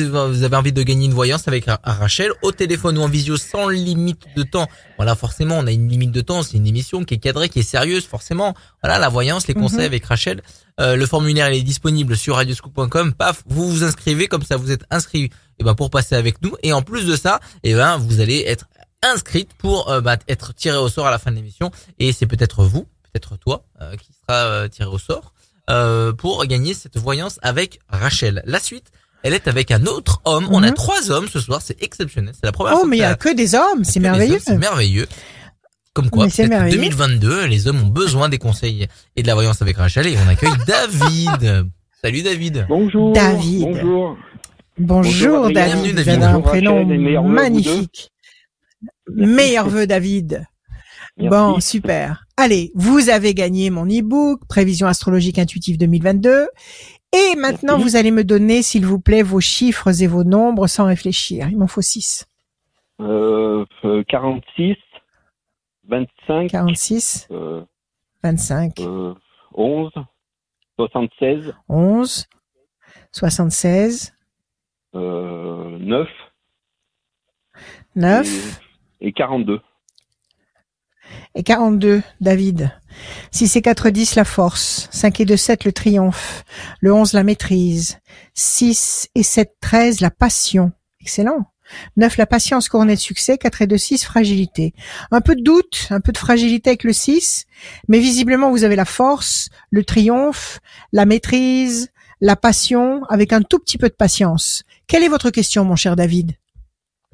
avez envie de gagner une voyance avec Rachel, au téléphone ou en visio sans limite de temps. Voilà, forcément, on a une limite de temps. C'est une émission qui est cadrée, qui est sérieuse, forcément. Voilà, la voyance, les conseils mhm. avec Rachel. Euh, le formulaire il est disponible sur radioscoop.com. Paf, vous vous inscrivez comme ça, vous êtes inscrit et eh ben pour passer avec nous. Et en plus de ça, et eh ben vous allez être inscrite pour euh, bah, être tiré au sort à la fin de l'émission. Et c'est peut-être vous, peut-être toi, qui sera tiré au sort. Euh, pour gagner cette voyance avec Rachel. La suite, Elle est avec un autre homme. On a Mhm. trois hommes ce soir. C'est exceptionnel. C'est la première Oh, fois. mais il y que a que des hommes, c'est merveilleux. C'est merveilleux. Comme quoi, Mais c'est peut-être que merveilleux. 2022, les hommes ont besoin des conseils et de la voyance avec Rachel et on accueille [laughs] David. Salut David. Bonjour. David. Bonjour. Bonjour. David, Bienvenue, vous David. avez un prénom magnifique. Meilleurs vœux David. Merci. Bon, super. Allez, vous avez gagné mon e-book, Prévision astrologique intuitive 2022. Et maintenant, Merci. vous allez me donner, s'il vous plaît, vos chiffres et vos nombres sans réfléchir. Il m'en faut 6. Euh, euh, 46, 25, 46, euh, 25, euh, 11, 76, 11, 76, euh, 9 9 et, et 42. Et 42, David. 6 et 4, 10, la force. 5 et 2, 7, le triomphe. Le 11, la maîtrise. 6 et 7, 13, la passion. Excellent. 9, la patience couronnée de succès. 4 et 2, 6, fragilité. Un peu de doute, un peu de fragilité avec le 6, mais visiblement vous avez la force, le triomphe, la maîtrise, la passion, avec un tout petit peu de patience. Quelle est votre question, mon cher David?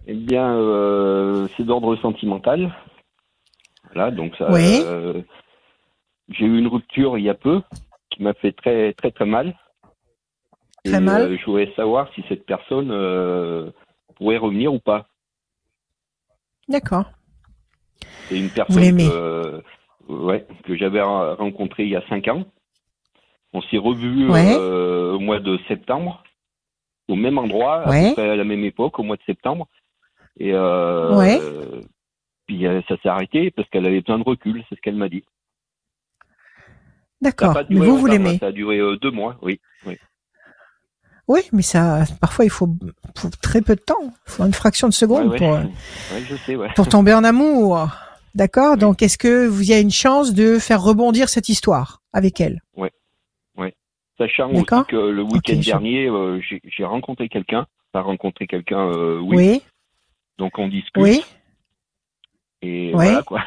Eh bien, euh, c'est d'ordre sentimental. Voilà, donc ça. Oui. euh, j'ai eu une rupture il y a peu qui m'a fait très très très mal. Très Et, mal. euh, je voulais savoir si cette personne euh, pourrait revenir ou pas. D'accord. C'est une personne que, euh, ouais, que j'avais re- rencontrée il y a cinq ans. On s'est revus Ouais. au mois de septembre, au même endroit, à peu près à la même époque, au mois de septembre. Et euh, Ouais. euh, puis euh, ça s'est arrêté parce qu'elle avait besoin de recul, c'est ce qu'elle m'a dit. D'accord. Mais vous, vous l'aimez hein, Ça a duré euh, deux mois, oui. oui. Oui, mais ça, parfois, il faut, faut très peu de temps. Il faut une fraction de seconde Ouais, ouais. pour, euh, Ouais, je sais, ouais. pour tomber en amour. D'accord Donc, est-ce que vous y a une chance de faire rebondir cette histoire avec elle? Sachant aussi D'accord. que le week-end dernier, euh, j'ai j'ai rencontré quelqu'un. Pas rencontré quelqu'un, euh, oui. Oui Donc on discute. Oui Et voilà quoi.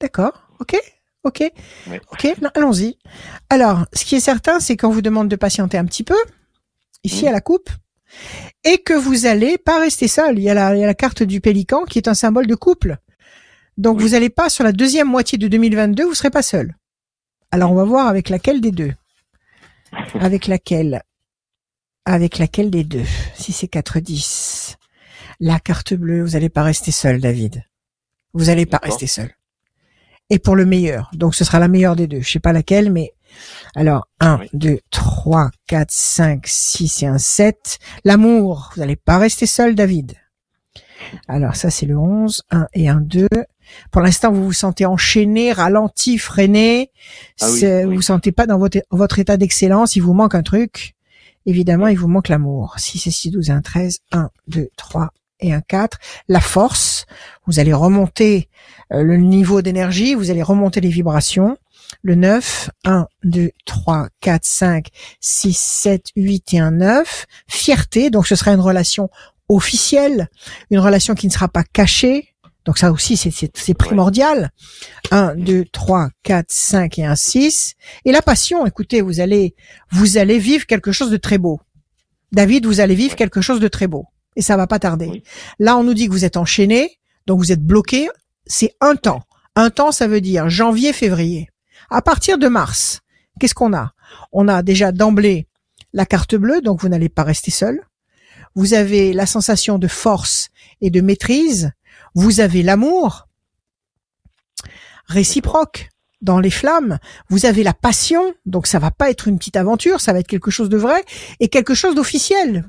D'accord. Ok Ok Ouais. Ok, allons-y. Alors, ce qui est certain, c'est qu'on vous demande de patienter un petit peu, ici Mhm. à la coupe, et que vous allez pas rester seul. Il y, a la, il y a la carte du pélican qui est un symbole de couple. Donc, Oui. vous allez pas, sur la deuxième moitié de 2022, vous serez pas seul. Alors, on va voir avec laquelle des deux. [laughs] Avec laquelle? Avec laquelle des deux? Si c'est 4, 10. La carte bleue, vous allez pas rester seul, David. Vous allez pas rester seul. Et pour le meilleur. Donc, ce sera la meilleure des deux. Je sais pas laquelle, mais alors, 1, Oui. 2, 3, 4, 5, 6 et un 7. L'amour, vous n'allez pas rester seul, David. Alors, ça, c'est le 11. 1 et un 2. Pour l'instant, vous vous sentez enchaîné, ralenti, freiné. Ah oui, oui. Vous vous sentez pas dans votre, votre état d'excellence. Il vous manque un truc. Évidemment, il vous manque l'amour. 6 et 6, 12 et un 13. 1, 2, 3 et un 4. La force. Vous allez remonter euh, le niveau d'énergie. Vous allez remonter les vibrations. Le 9, 1, 2, 3, 4, 5, 6, 7, 8 et un 9. Fierté, donc ce sera une relation officielle, une relation qui ne sera pas cachée. Donc ça aussi, c'est- primordial. 1, 2, 3, 4, 5 et un 6. Et la passion, écoutez, vous allez, vous allez vivre quelque chose de très beau. David, vous allez vivre quelque chose de très beau. Et ça va pas tarder. Oui. Là, on nous dit que vous êtes enchaîné, donc vous êtes bloqué. C'est un temps. Un temps, ça veut dire janvier, février. À partir de mars, qu'est-ce qu'on a? On a déjà d'emblée la carte bleue, donc vous n'allez pas rester seul. Vous avez la sensation de force et de maîtrise. Vous avez l'amour réciproque dans les flammes. Vous avez la passion, donc ça va pas être une petite aventure, ça va être quelque chose de vrai et quelque chose d'officiel.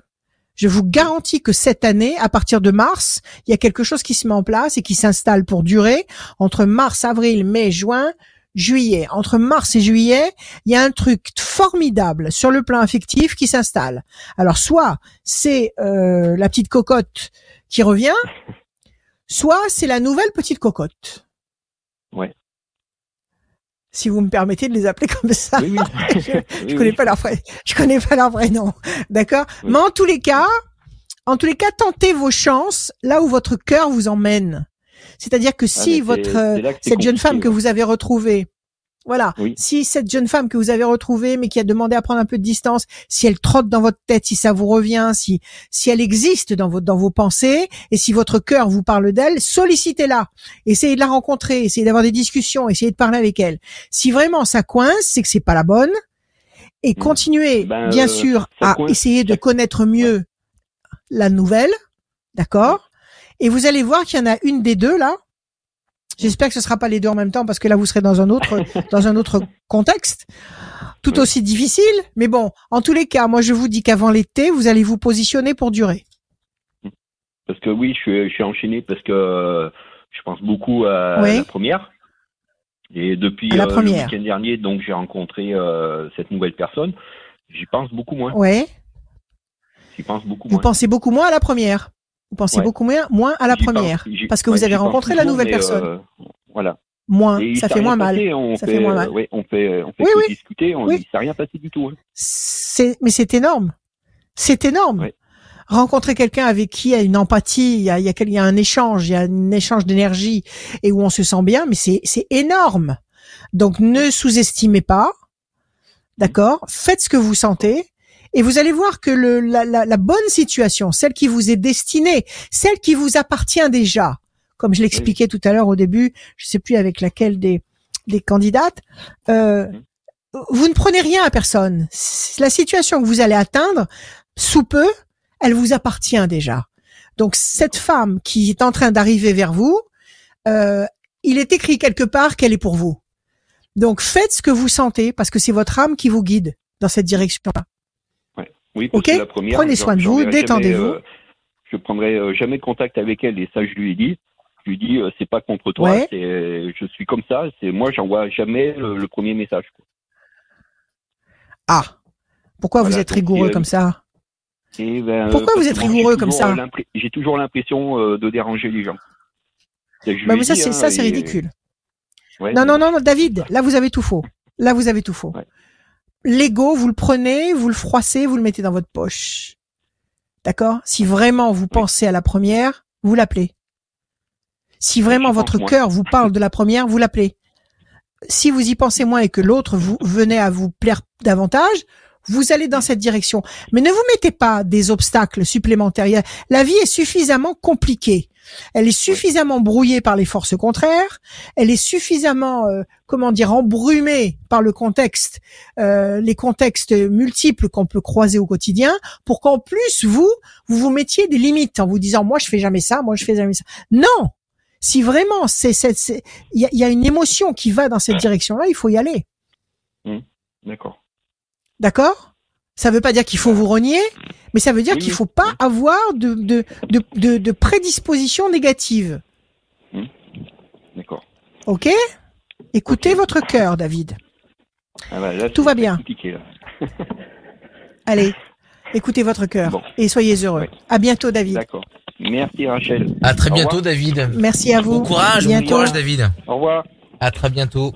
Je vous garantis que cette année, à partir de mars, il y a quelque chose qui se met en place et qui s'installe pour durer entre mars, avril, mai, juin, juillet. Entre mars et juillet, il y a un truc formidable sur le plan affectif qui s'installe. Alors soit c'est euh, la petite cocotte qui revient, soit c'est la nouvelle petite cocotte. Ouais. Si vous me permettez de les appeler comme ça. Oui, oui. [laughs] je, je Oui, connais pas leur vrai, je connais pas leur vrai nom. D'accord? Mais en tous les cas, en tous les cas, tentez vos chances là où votre cœur vous emmène. C'est-à-dire que Ah, si votre, cette jeune femme que vous avez retrouvée, Voilà. Oui. Si cette jeune femme que vous avez retrouvée, mais qui a demandé à prendre un peu de distance, si elle trotte dans votre tête, si ça vous revient, si si elle existe dans vos dans vos pensées, et si votre cœur vous parle d'elle, sollicitez-la. Essayez de la rencontrer, essayez d'avoir des discussions, essayez de parler avec elle. Si vraiment ça coince, c'est que c'est pas la bonne. Et Mm. continuez, Ben, bien euh, sûr, à coince- essayer de connaître mieux la nouvelle, d'accord? Et vous allez voir qu'il y en a une des deux là. J'espère que ce sera pas les deux en même temps parce que là vous serez dans un autre [laughs] dans un autre contexte, tout Oui. aussi difficile. Mais bon, en tous les cas, moi je vous dis qu'avant l'été, vous allez vous positionner pour durer. Parce que oui, je suis, je suis enchaîné parce que euh, je pense beaucoup à Oui. la première. Et depuis la euh, le première. week-end dernier, donc j'ai rencontré euh, cette nouvelle personne. J'y pense beaucoup moins. Ouais. J'y pense beaucoup Vous moins. pensez beaucoup moins à la première. Vous pensez Ouais. beaucoup moins moins à la pense- première parce que ouais, vous avez rencontré la nouvelle mais, personne. euh, voilà. Moins, Et ça fait moins mal. On Ça fait, fait moins euh, mal. ouais, on fait, on fait Oui, que oui. discuter. On, Oui. Il s'est rien passé du tout. hein. C'est mais c'est énorme. C'est énorme. Ouais. Rencontrer quelqu'un avec qui il y a une empathie, il y a, il y a, quel- il y a un échange, il y a un échange d'énergie et où on se sent bien, mais c'est c'est énorme. Donc ne sous-estimez pas, d'accord? Faites ce que vous sentez et vous allez voir que le, la, la, la bonne situation, celle qui vous est destinée, celle qui vous appartient déjà, comme je l'expliquais tout à l'heure au début, je sais plus avec laquelle des des candidates, euh, vous ne prenez rien à personne. La situation que vous allez atteindre, sous peu, elle vous appartient déjà. Donc cette femme qui est en train d'arriver vers vous, euh, il est écrit quelque part qu'elle est pour vous. Donc faites ce que vous sentez parce que c'est votre âme qui vous guide dans cette direction-là. Oui, parce Ok que la première, Prenez soin de vous, détendez-vous. euh, je prendrai euh, jamais contact avec elle et ça je lui ai dit. Je lui ai dit euh, c'est pas contre toi, Ouais. c'est je suis comme ça. C'est moi j'envoie jamais le, le premier message. quoi. Ah, pourquoi vous êtes rigoureux comme ça? Et ben, Pourquoi vous êtes rigoureux comme ça? J'ai toujours l'impression euh, de déranger les gens. Bah, mais ça c'est hein, ça c'est et- ridicule. ouais, Non, mais- non, non, non, David, là vous avez tout faux. Là vous avez tout faux. Ouais. L'ego, vous le prenez, vous le froissez, vous le mettez dans votre poche. D'accord? Si vraiment vous pensez à la première, vous l'appelez. Si vraiment votre cœur vous parle de la première, vous l'appelez. Si vous y pensez moins et que l'autre vous venait à vous plaire davantage, vous allez dans cette direction. Mais ne vous mettez pas des obstacles supplémentaires. La vie est suffisamment compliquée. Elle est suffisamment brouillée par les forces contraires. Elle est suffisamment, euh, comment dire, embrumée par le contexte, euh, les contextes multiples qu'on peut croiser au quotidien, pour qu'en plus vous, vous vous mettiez des limites en vous disant, moi je fais jamais ça, moi je fais jamais ça. Non. Si vraiment c'est, il y y a une émotion qui va dans cette direction-là, il faut y aller. D'accord. D'accord? Ça veut pas dire qu'il faut vous renier, mais ça veut dire Oui, qu'il oui. faut pas avoir de, de, de, de, de prédisposition négative. D'accord. Ok? Écoutez votre cœur, David. Ah bah, là, Tout va bien. compliqué, là. [laughs] Allez, écoutez votre cœur Bon. et soyez heureux. À bientôt, David. D'accord. Merci Rachel. À très Au bientôt, revoir. David. Merci à vous. Bon courage, bon bientôt. courage, David. Au revoir. À très bientôt.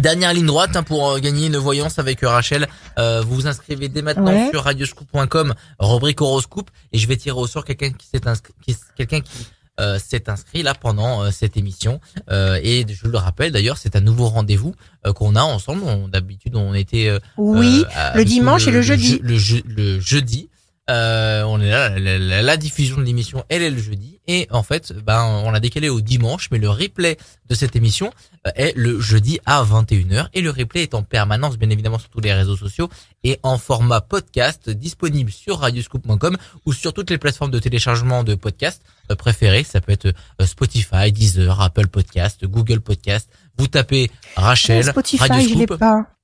Dernière ligne droite hein, pour euh, gagner une voyance avec euh, Rachel. Euh, vous vous inscrivez dès maintenant Ouais. sur radioscoop.com, rubrique horoscope, et je vais tirer au sort quelqu'un qui s'est inscrit, qui- quelqu'un qui euh, s'est inscrit là pendant euh, cette émission. Euh, et je le rappelle d'ailleurs, c'est un nouveau rendez-vous qu'on a ensemble. D'habitude, on était euh, Oui, le dimanche et le jeudi. je- le, je- le jeudi. Euh, on est là, la, la- la diffusion de l'émission, elle est le jeudi, et en fait, ben, on l'a décalé au dimanche, mais le replay de cette émission euh, est le jeudi à 21h, et le replay est en permanence, bien évidemment, sur tous les réseaux sociaux, et en format podcast, disponible sur radioscoop.com, ou sur toutes les plateformes de téléchargement de podcasts euh, préférées, ça peut être euh, Spotify, Deezer, Apple Podcast, Google Podcast, vous tapez Rachel, Spotify, je Radioscoop, pas.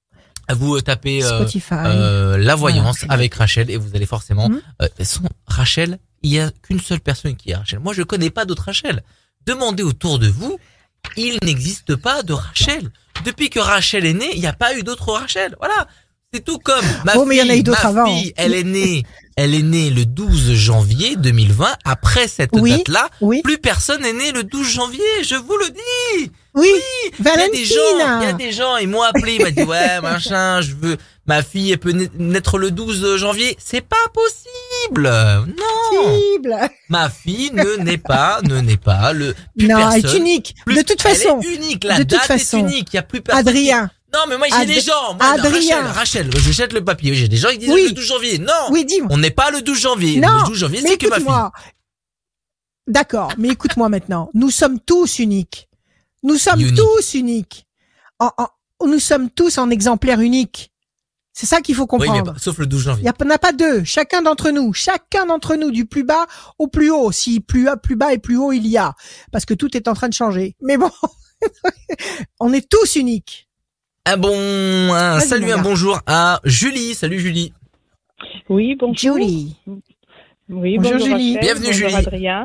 Vous tapez euh, euh, la voyance avec Rachel et vous allez forcément Mhm. euh, sans Rachel. Il y a qu'une seule personne qui est Rachel. Moi je connais pas d'autre Rachel. Demandez autour de vous il n'existe pas de Rachel. Depuis que Rachel est née il n'y a pas eu d'autre Rachel. Voilà. C'est tout comme ma Oh, mais il y en a fille, eu ma avant. fille, elle est née elle est née le 12 janvier 2020 après cette Oui. date là Oui, plus personne n'est né le 12 janvier. Je vous le dis oui. il y a des gens, il y a Valentina. des gens, ils m'ont appelé, ils m'ont dit, ouais, [laughs] machin, je veux, ma fille, elle peut na- naître le 12 janvier. C'est pas cible. Non. Cible. Ma fille ne n'est pas, ne n'est pas le. plus Non, elle est personne. unique. Plus- de toute façon, Elle est unique. La de toute date façon, est unique. Il y a plus personne. Adrien. Non, mais moi j'ai des gens. Moi, Adrien. Rachel, Rachel, je jette le papier. J'ai des gens qui disent Oui. le 12 janvier. Non. Oui, dis-moi. On n'est pas le 12 janvier. Non, le 12 janvier, c'est que ma fille. écoute-moi. D'accord, mais écoute-moi maintenant. Nous sommes tous uniques. Nous sommes Unique. tous uniques. En- en- nous sommes tous en exemplaire unique. C'est ça qu'il faut Oui, mais comprendre. pas- sauf le 12 Il janvier. n'y en a pas deux. Chacun d'entre nous, chacun d'entre nous, du plus bas au plus haut. Si plus, bas- plus bas et plus haut il y a, parce que tout est en train de changer. Mais bon, [laughs] on est tous uniques. Un bon, un Vas-y, salut, un gars. bonjour à Julie. Salut Julie. Oui, bonjour. Julie, Oui, Bonjour, bonjour Julie. Rachel, Bienvenue, bonjour Julie. Adrien.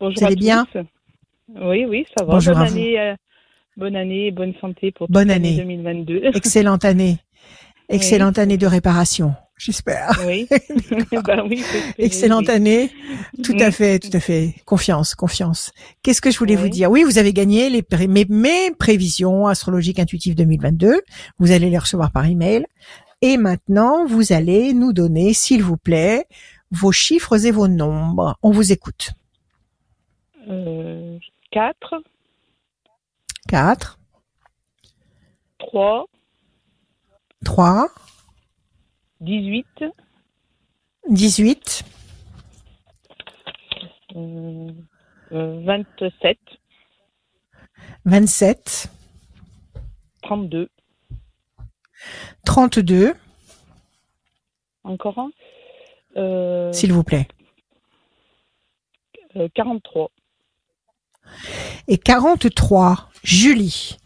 Bonjour Vous allez bien tous. Oui, oui, ça va. Bonjour bonne à vous. année, euh, bonne année bonne santé pour Bonne année. 2022. [laughs] excellente année, excellente année de réparation. J'espère. oui. [laughs] [laughs] bah oui, Excellente oui. année. Tout à Mm. fait, tout à fait. Confiance, confiance. Qu'est-ce que je voulais vous dire? Oui, vous avez gagné les pré- mes, mes prévisions astrologiques intuitives 2022. Vous allez les recevoir par email. Et maintenant, vous allez nous donner, s'il vous plaît, vos chiffres et vos nombres. On vous écoute. Euh, 4, 4, 3, 3, 18, 18, euh, euh, 27, 27, 32. 32, Encore un. Euh, s'il vous plaît. euh, 43. Et 43, Julie.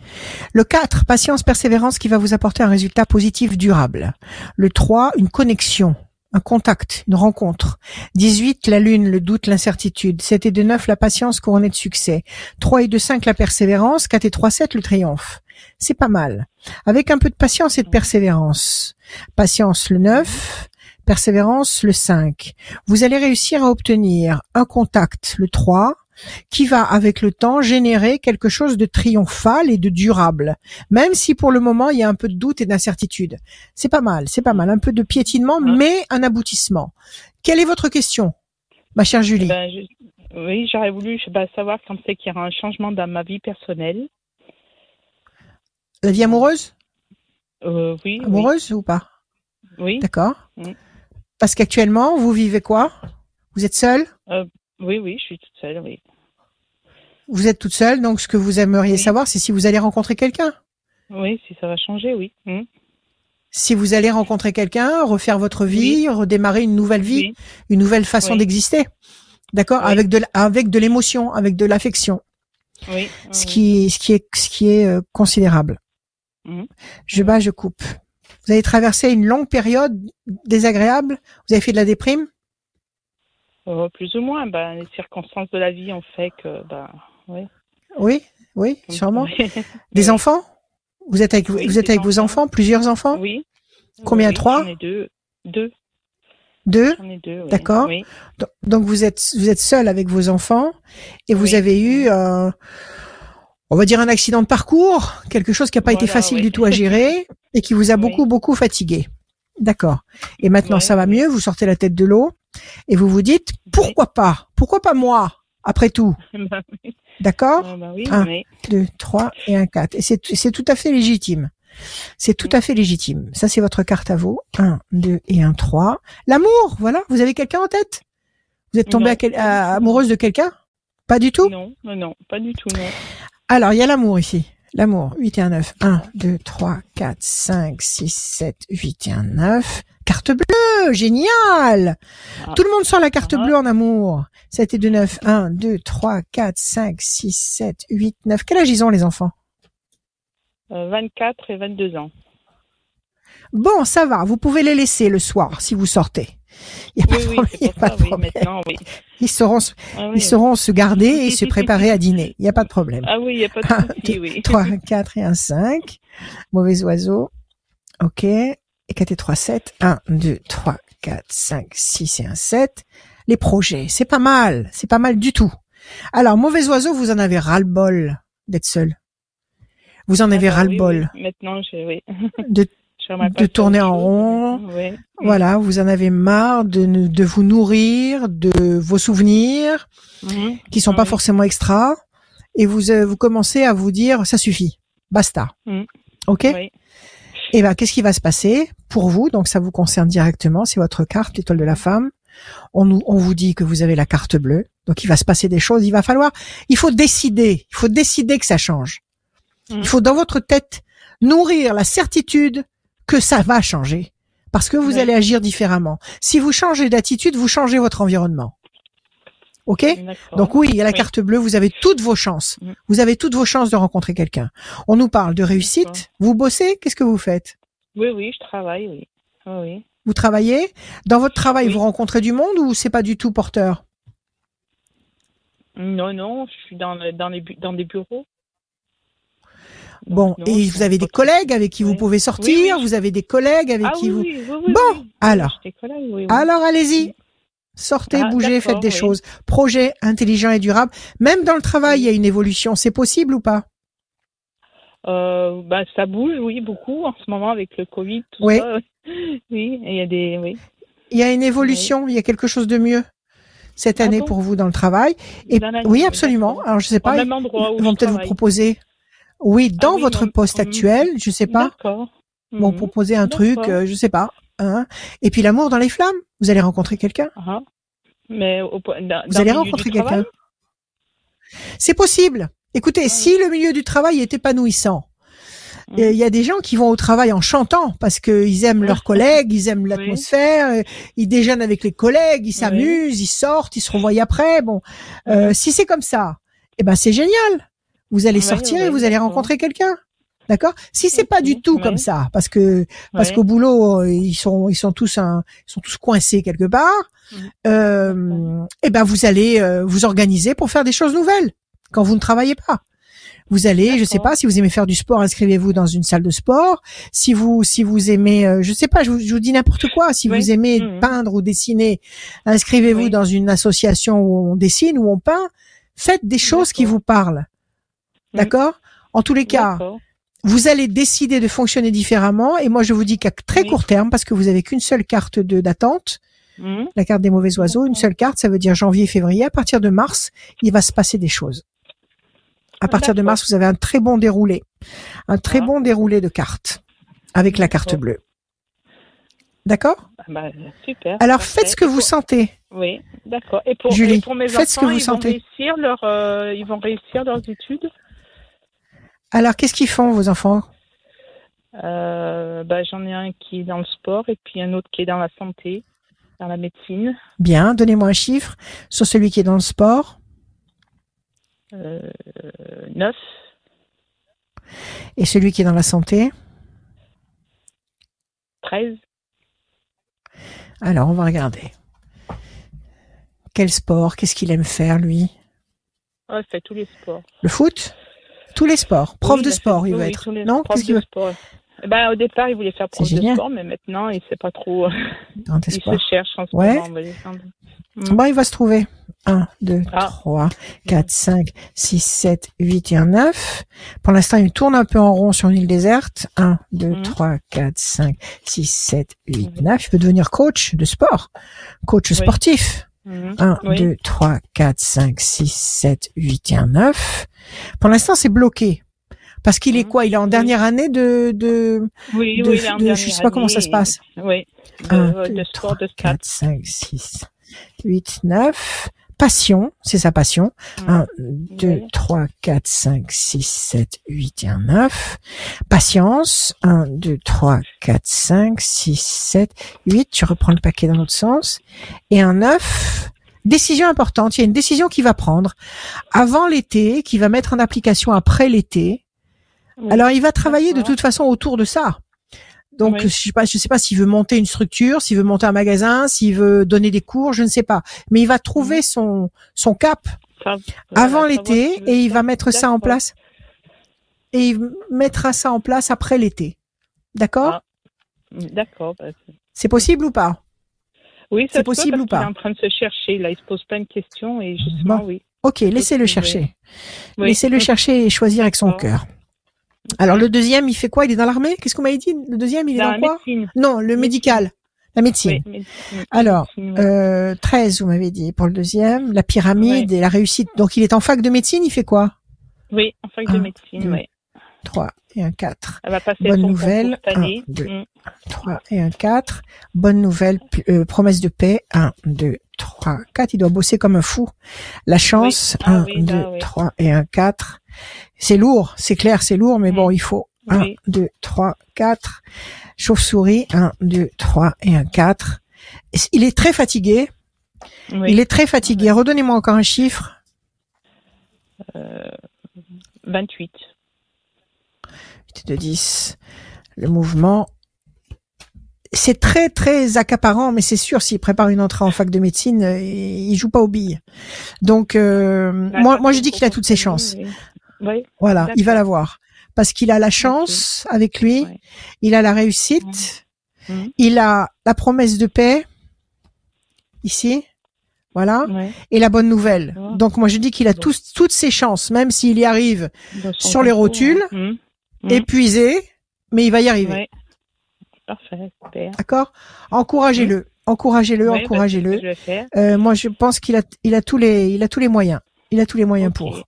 Le 4, patience, persévérance qui va vous apporter un résultat positif durable. Le 3, une connexion, un contact, une rencontre. 18, la lune, le doute, l'incertitude. 7 et 2, 9, la patience couronnée de succès. 3 et 2, 5, la persévérance. 4 et 3, 7, le triomphe. C'est pas mal. Avec un peu de patience et de persévérance. Patience, le 9. Persévérance, le 5. Vous allez réussir à obtenir un contact, le 3, qui va avec le temps générer quelque chose de triomphal et de durable, même si pour le moment il y a un peu de doute et d'incertitude. C'est pas mal, c'est pas mal, un peu de piétinement, Ouais. mais un aboutissement. Quelle est votre question, ma chère Julie? Ben, je- Oui, j'aurais voulu je pas, savoir quand c'est qu'il y aura un changement dans ma vie personnelle. La vie amoureuse? Euh, oui, Amoureuse ou pas? Oui. D'accord. Mm. Parce qu'actuellement, vous vivez quoi? Vous êtes seule? Oui, oui, je suis toute seule, oui. Vous êtes toute seule, donc ce que vous aimeriez Oui. savoir, c'est si vous allez rencontrer quelqu'un. Oui, si ça va changer, oui. Hmm. Si vous allez rencontrer quelqu'un, refaire votre vie, redémarrer une nouvelle vie, Oui, une nouvelle façon d'exister. D'accord. Avec de l- avec de l'émotion, avec de l'affection, oui. ce qui ce qui est ce qui est euh, considérable. Mhm. Je bats, je coupe. Vous avez traversé une longue période désagréable, vous avez fait de la déprime? Euh, plus ou moins, ben, les circonstances de la vie ont fait que, ben, oui. Oui, oui, sûrement. [laughs] Des enfants? Vous êtes avec Oui, vous êtes avec vos enfants? plusieurs enfants? Oui. Combien, Oui, trois? ai deux. Deux. Deux? Oui. D'accord. Oui. Donc- vous êtes vous êtes seul avec vos enfants et vous Oui. avez eu un on va dire un accident de parcours, quelque chose qui n'a pas été facile du tout à [laughs] gérer et qui vous a beaucoup beaucoup fatigué. D'accord. Et maintenant ça va mieux, vous sortez la tête de l'eau et vous vous dites pourquoi pas? Pourquoi pas moi? Après tout [laughs] oui. D'accord Ah, ben oui, Un. oui. 2 3 et un 4 et c'est c'est tout à fait légitime. C'est tout à fait légitime. Ça c'est votre carte à vous. 1 2 et un 3. L'amour, voilà, vous avez quelqu'un en tête? Vous êtes tombée à quel- à- amoureuse de quelqu'un? Pas du tout? Non, non, non, pas du tout, non. Alors, il y a l'amour ici. L'amour, 8 et un 9. 1, 2, 3, 4, 5, 6, 7, 8 et un 9. Carte bleue, génial Ah. Tout le monde sort la carte Ah. bleue en amour. 7 et 2, 9. 1, 2, 3, 4, 5, 6, 7, 8, 9. Quel âge ils ont les enfants? Euh, 24 et 22 ans. Bon, ça va, vous pouvez les laisser le soir si vous sortez. Il n'y a pas Oui, de oui, a pas de problème. oui. Ils sauront, se- Ah, ils sauront se garder et se préparer à dîner. Il n'y a pas de problème. Ah oui, il n'y a pas de souci, oui. 3, 4 et un 5. Mauvais oiseau. OK. Et 4 et 3, 7. 1, 2, 3, 4, 5, 6 et un 7. Les projets, c'est pas mal. C'est pas mal du tout. Alors, mauvais oiseau, vous en avez ras-le-bol d'être seul. Vous en avez Ah oui, ras-le-bol oui. Maintenant, je, oui. [laughs] de, pas de tourner en rond. Ouais. Voilà, vous en avez marre de, de vous nourrir de vos souvenirs Mhm. qui sont pas Oui. forcément extra et vous euh, vous commencez à vous dire ça suffit, basta. Mhm. OK? Oui. Et ben qu'est-ce qui va se passer pour vous? Donc ça vous concerne directement, c'est votre carte l'étoile de la femme. On nous on vous dit que vous avez la carte bleue. Donc il va se passer des choses, il va falloir il faut décider, il faut décider que ça change. Mhm. Il faut dans votre tête nourrir la certitude que ça va changer parce que vous allez agir différemment. Si vous changez d'attitude, vous changez votre environnement. OK donc oui, il y a la Oui. carte bleue, vous avez toutes vos chances. Mm. Vous avez toutes vos chances de rencontrer quelqu'un. On nous parle de réussite. Vous bossez, qu'est-ce que vous faites? Oui, oui, je travaille, oui. Ah oui. Vous travaillez? Dans votre travail, Oui. vous rencontrez du monde ou c'est pas du tout porteur? Non, non, je suis dans, dans, les, dans des bureaux. Bon, non, et vous avez des collègues avec qui vous pouvez sortir, Oui, oui. vous avez des collègues avec Ah qui oui, vous Bon, alors. Collègues. Alors allez-y. Sortez, Ah, bougez, faites des oui. choses. Projet intelligent et durable. Même dans le travail, il y a une évolution. C'est possible ou pas? Euh, bah, ça bouge, oui, beaucoup en ce moment avec le Covid, tout Oui. ça. [laughs] Oui, et il y a des, oui. Il y a une évolution, il y a quelque chose de mieux cette Ah année bon? pour vous dans le travail? Et oui, absolument. Alors je sais Au pas, même endroit où ils vont peut-être vous proposer. Oui, dans Ah oui, votre poste mhm. actuel, je sais pas, D'accord. ils vont Mhm. proposer un truc, euh, je sais pas. Hein? Et puis l'amour dans les flammes? Vous allez rencontrer quelqu'un? Ah. Mais au, dans, Vous dans allez rencontrer quelqu'un? C'est possible. Écoutez, Ah si le milieu du travail est épanouissant, euh, il y a des gens qui vont au travail en chantant parce qu'ils aiment leurs [laughs] collègues, ils aiment l'atmosphère, ils déjeunent avec les collègues, ils s'amusent, ils sortent, ils se revoient après. Bon, euh, si c'est comme ça, eh ben c'est génial. Vous allez sortir et vous allez rencontrer quelqu'un. D'accord? Si c'est pas du tout ouais. comme ça, parce que parce Ouais. qu'au boulot euh, ils sont ils sont tous un, ils sont tous coincés quelque part. Mhm. Euh, eh ben vous allez euh, vous organiser pour faire des choses nouvelles quand vous ne travaillez pas. Vous allez, je sais pas, si vous aimez faire du sport, inscrivez-vous dans une salle de sport. Si vous si vous aimez, euh, je sais pas, je vous, je vous dis n'importe quoi. Si Oui. vous aimez Mhm. peindre ou dessiner, inscrivez-vous Oui. dans une association où on dessine, où on peint. Faites des choses qui vous parlent. D'accord? En tous les cas, D'accord. Vous allez décider de fonctionner différemment. Et moi, je vous dis qu'à très Oui. court terme, parce que vous avez qu'une seule carte de d'attente, Mhm. la carte des mauvais oiseaux, une seule carte, ça veut dire janvier, février. À partir de mars, il va se passer des choses. À Ah, partir de mars, vous avez un très bon déroulé, un très Ah. bon déroulé de cartes avec la carte bleue. D'accord? Ah bah, super. Alors parfait. faites ce que vous sentez. Oui, d'accord. Et pour, Julie, et pour mes faites ce que enfants, vous ils sentez. Vont réussir leur, euh, ils vont réussir leurs études? Alors qu'est-ce qu'ils font vos enfants Euh, bah, J'en ai un qui est dans le sport et puis un autre qui est dans la santé, dans la médecine. Bien, donnez-moi un chiffre sur celui qui est dans le sport Euh, neuf. et celui qui est dans la santé. 13. Alors on va regarder. Quel sport Qu'est-ce qu'il aime faire lui? Ouais, il fait tous les sports. Le foot? Tous les sports. Prof Oui, de sport, il veut oui, être. Non qu'il de sport. Eh ben, au départ, il voulait faire prof de sport, mais maintenant, il sait pas trop. Dans tes [laughs] il sports. se cherche en ce Ouais. moment. Mm. Bon, il va se trouver. 1, 2, Ah. 3, 4, 5, 6, 7, 8 et un 9. Pour l'instant, il tourne un peu en rond sur une île déserte. 1, 2, Mhm. 3, 4, 5, 6, 7, 8, Mhm. 9. Il peut devenir coach de sport. Coach Oui. sportif. Mhm. 1, Oui. 2, 3, 4, 5, 6, 7, 8 et un 9. Pour l'instant, c'est bloqué. Parce qu'il est Mhm. quoi? Il est en dernière année de, de, Oui, de- oui, il est en de- je dernière sais pas comment ça se passe. Oui, de, Un, de deux, sport de 4, stade. 5, 6, 8, 9. Passion, c'est sa passion. Mm. 1, 2, Oui. 3, 4, 5, 6, 7, 8 et un 9. Patience. 1, 2, 3, 4, 5, 6, 7, 8. Tu reprends le paquet dans l'autre sens. Et un 9. Décision importante. Il y a une décision qu'il va prendre avant l'été, qui va mettre en application après l'été. Alors, il va travailler de toute façon autour de ça. Donc, Oui. je sais pas, je sais pas s'il veut monter une structure, s'il veut monter un magasin, s'il veut donner des cours, je ne sais pas. Mais il va trouver Mhm. son, son cap Ça- avant l'été et il va mettre ça en place. Et il mettra ça en place après l'été. D'accord? Ah. D'accord. bah, c'est- possible ou pas? Oui, C'est peut possible parce ou pas? qu'il est en train de se chercher. Là, il se pose plein de questions et justement, Bon. oui. Ok, laissez-le chercher. Oui. Laissez-le chercher et choisir avec son cœur. Alors le deuxième, il fait quoi? Il est dans l'armée? Qu'est-ce qu'on m'avait dit? Le deuxième, il est Dans dans, quoi? médecine. Non, le médical, la médecine. Oui, médecine. Alors, Médecine. Euh, 13, vous m'avez dit pour le deuxième. La pyramide et la réussite. Donc il est en fac de médecine, il fait quoi? Oui, en fac de un, médecine, deux, oui. 3 et un 4. Elle va passer Bonne son nouvelle, concours cette année. un, deux. Mm. 3 et un 4. Bonne nouvelle, euh, promesse de paix. 1, 2, 3, 4. Il doit bosser comme un fou. La chance, Oui. Ah 1, oui, 2, là, oui. 3 et un 4. C'est lourd, c'est clair, c'est lourd, mais bon, il faut. 1, Oui. 2, 3, 4. Chauve-souris, 1, 2, 3 et un 4. Il est très fatigué. Oui. Il est très fatigué. Redonnez-moi encore un chiffre. Euh, 28. 8 de 10. Le mouvement. C'est très, très accaparant, mais c'est sûr, s'il prépare une entrée en fac de médecine, euh, il joue pas aux billes. Donc, euh, moi, moi, je dis qu'il a toutes ses chances. Oui. Voilà, il va l'avoir. Parce qu'il a la chance avec lui, Ouais. il a la réussite, il a la promesse de paix, ici, voilà, Ouais. et la bonne nouvelle. Donc, moi, je dis qu'il a tous, toutes ses chances, même s'il y arrive Sur les rotules, hein. Mm. épuisé, mais il va y arriver. Parfait. D'accord? Encouragez-le, encouragez-le, Ouais, bah, encouragez-le. Euh, moi, je pense qu'il a, il a tous les, il a tous les moyens. Il a tous les moyens pour.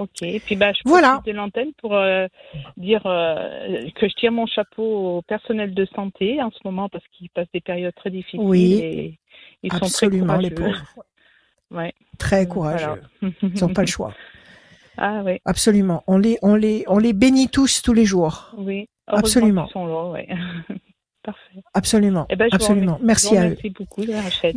Ok, et puis bah, je Voilà. profite de l'antenne pour euh, dire euh, que je tire mon chapeau au personnel de santé en ce moment parce qu'ils passent des périodes très difficiles Oui. et ils sont Absolument, très les courageux. pauvres. [laughs] Ouais. Très Voilà. courageux. [laughs] Ils n'ont pas le choix. Ah oui, Absolument. On les, on les, on les bénit tous tous les jours. oui. Absolument. qu'ils sont là, ouais. [laughs] Parfait. Absolument. Eh ben, Absolument. Merci à eux. Merci beaucoup, Rachel.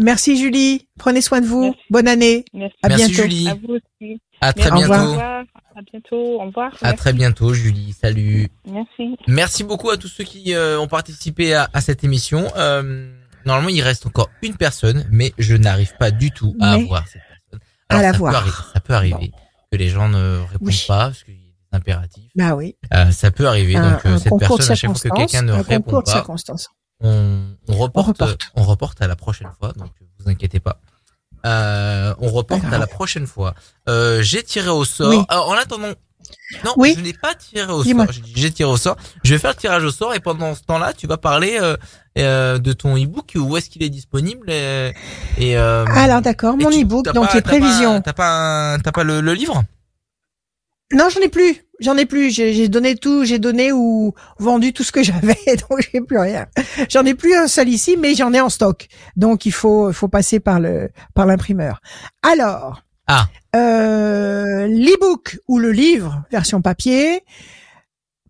Merci Julie. Prenez soin de vous. Merci. Bonne année. Merci. À Merci bientôt. Julie. À vous aussi. À très. Au bientôt. revoir. À bientôt. Au revoir. À très bientôt Julie. Salut. Merci. Merci beaucoup à tous ceux qui euh, ont participé à, à cette émission. Euh, normalement, il reste encore une personne, mais je n'arrive pas du tout à Mais avoir cette personne. à la ça, voir. Peut arriver, ça peut arriver que les gens ne répondent Oui. pas parce qu'il y a des impératifs. Bah oui. Euh, ça peut arriver. Un, donc un cette personne, à chaque fois que quelqu'un ne Un répond pas, circonstances. On, on reporte, On reporte. on reporte à la prochaine fois. Donc euh, vous inquiétez pas. Euh, on reporte Pas à la prochaine fois. Euh, j'ai tiré au sort. Oui. Alors, en attendant, non, Oui. je n'ai pas tiré au sort. J'ai tiré au sort. Je vais faire le tirage au sort et pendant ce temps-là, tu vas parler euh, euh, de ton e-book où est-ce qu'il est disponible et, et, euh, Alors d'accord, mon e-book, donc pas- les t'as pas- prévisions. T'as pas, un- t'as pas le, le livre? Non, j'en ai plus. J'en ai plus. J'ai donné tout. J'ai donné ou vendu tout ce que [laughs] j'avais, donc j'ai plus rien. J'en ai plus un seul ici, mais j'en ai en stock. Donc il faut faut passer par le par l'imprimeur. Alors, Ah. euh, l'e-book ou le livre version papier.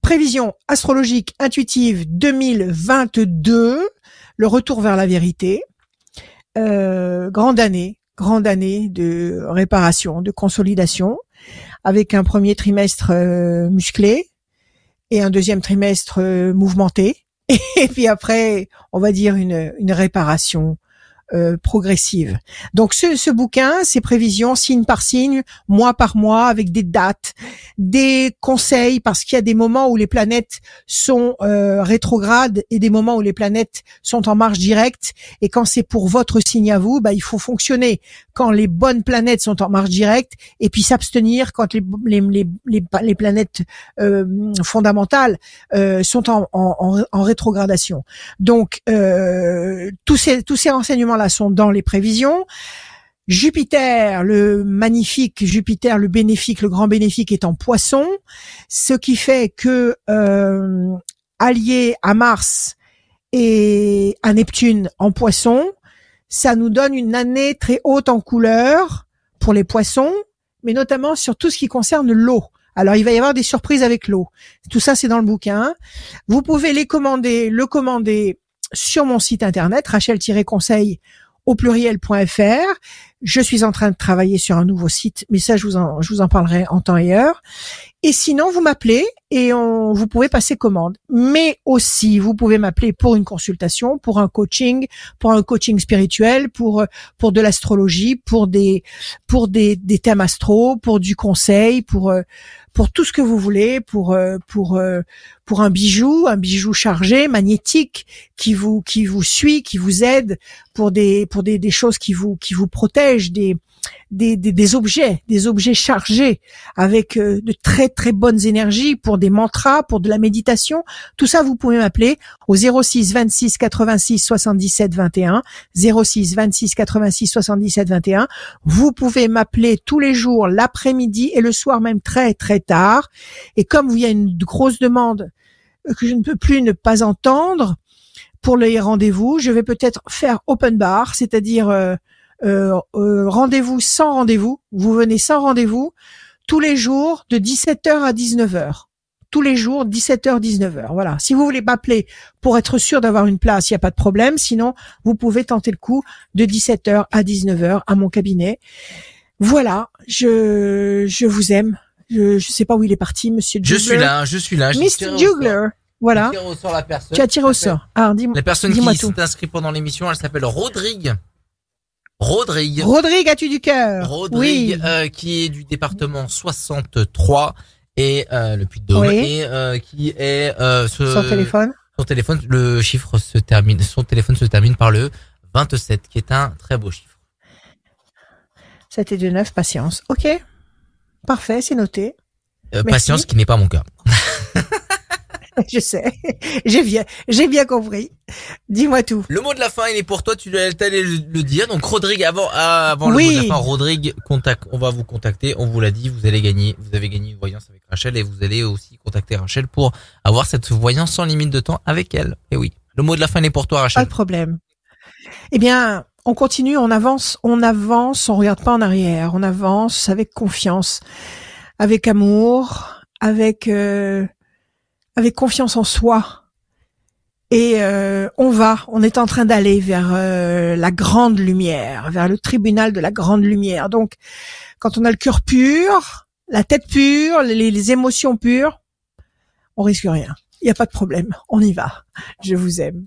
Prévision astrologique intuitive 2022. Le retour vers la vérité. Euh, grande année, grande année de réparation, de consolidation avec un premier trimestre euh, musclé et un deuxième trimestre euh, mouvementé. [laughs] Et puis après, on va dire une, une réparation euh, progressive. Donc ce, ce bouquin, ces prévisions, signe par signe, mois par mois, avec des dates, des conseils, parce qu'il y a des moments où les planètes sont euh, rétrogrades et des moments où les planètes sont en marche directe. Et quand c'est pour votre signe à vous, bah, il faut fonctionner. Quand les bonnes planètes sont en marche directe, et puis s'abstenir quand les, les, les, les, les planètes euh, fondamentales euh, sont en, en, en, rétrogradation. Donc euh, tous ces tous ces renseignements sont dans les prévisions. Jupiter, le magnifique Jupiter, le bénéfique, le grand bénéfique est en Poisson, ce qui fait que euh, allié à Mars et à Neptune en Poisson, ça nous donne une année très haute en couleur pour les poissons, mais notamment sur tout ce qui concerne l'eau. Alors, il va y avoir des surprises avec l'eau. Tout ça, c'est dans le bouquin. Vous pouvez les commander, le commander sur mon site internet, rachel-conseil au pluriel.fr. Je suis en train de travailler sur un nouveau site, mais ça, je vous en, je vous en parlerai en temps et heure. Et sinon, vous m'appelez et on, vous pouvez passer commande. Mais aussi, vous pouvez m'appeler pour une consultation, pour un coaching, pour un coaching spirituel, pour pour de l'astrologie, pour des pour des, des thèmes astro, pour du conseil, pour pour tout ce que vous voulez, pour pour pour un bijou, un bijou chargé, magnétique, qui vous qui vous suit, qui vous aide, pour des pour des, des choses qui vous qui vous protègent, des des, des, des objets, des objets chargés avec euh, de très très bonnes énergies pour des mantras, pour de la méditation. Tout ça, vous pouvez m'appeler au 06 26 86 77 21, 06 26 86 77 21. Vous pouvez m'appeler tous les jours, l'après-midi et le soir même très très tard. Et comme il y a une grosse demande que je ne peux plus ne pas entendre pour les rendez-vous, je vais peut-être faire open bar, c'est-à-dire euh, rendez-vous sans rendez-vous. Vous venez sans rendez-vous tous les jours de 17h à 19h. Tous les jours, 17h, 19h. Voilà. Si vous voulez m'appeler pour être sûr d'avoir une place, il n'y a pas de problème. Sinon, vous pouvez tenter le coup de 17h à 19h à mon cabinet. Voilà. Je, je vous aime. Je, je sais pas où il est parti, monsieur Je Jugler. suis là, je suis là. Mr. Jugler. Voilà. Tiré au sort la personne. Tu as tiré au sort. Ah, dis-moi. La personne qui s'est inscrite pendant l'émission, elle s'appelle Rodrigue. Rodrigue. Rodrigue, as-tu du cœur? Rodrigue, Oui. euh, qui est du département 63 et euh, le Puy-de-Dôme Oui. et euh, qui est euh, ce- Son téléphone? son téléphone, le chiffre se termine, son téléphone se termine par le 27, qui est un très beau chiffre. 7 et 2, 9, patience. Ok. Parfait, c'est noté. Euh, patience, qui n'est pas mon cas. [laughs] [laughs] Je sais. J'ai bien, j'ai bien compris. Dis-moi tout. Le mot de la fin, il est pour toi, tu allais le, le dire. Donc Rodrigue, avant, avant le Oui. mot de la fin, Rodrigue, contact, on va vous contacter, on vous l'a dit, vous allez gagner, vous avez gagné une voyance avec Rachel et vous allez aussi contacter Rachel pour avoir cette voyance sans limite de temps avec elle. Et oui, le mot de la fin il est pour toi Pas Rachel. de problème. Eh bien, on continue, on avance, on avance, on regarde pas en arrière, on avance avec confiance, avec amour, avec euh, avec confiance en soi. Et euh, on va, on est en train d'aller vers euh, la grande lumière, vers le tribunal de la grande lumière. Donc, quand on a le cœur pur, la tête pure, les, les émotions pures, on risque rien. Il n'y a pas de problème. On y va. Je vous aime.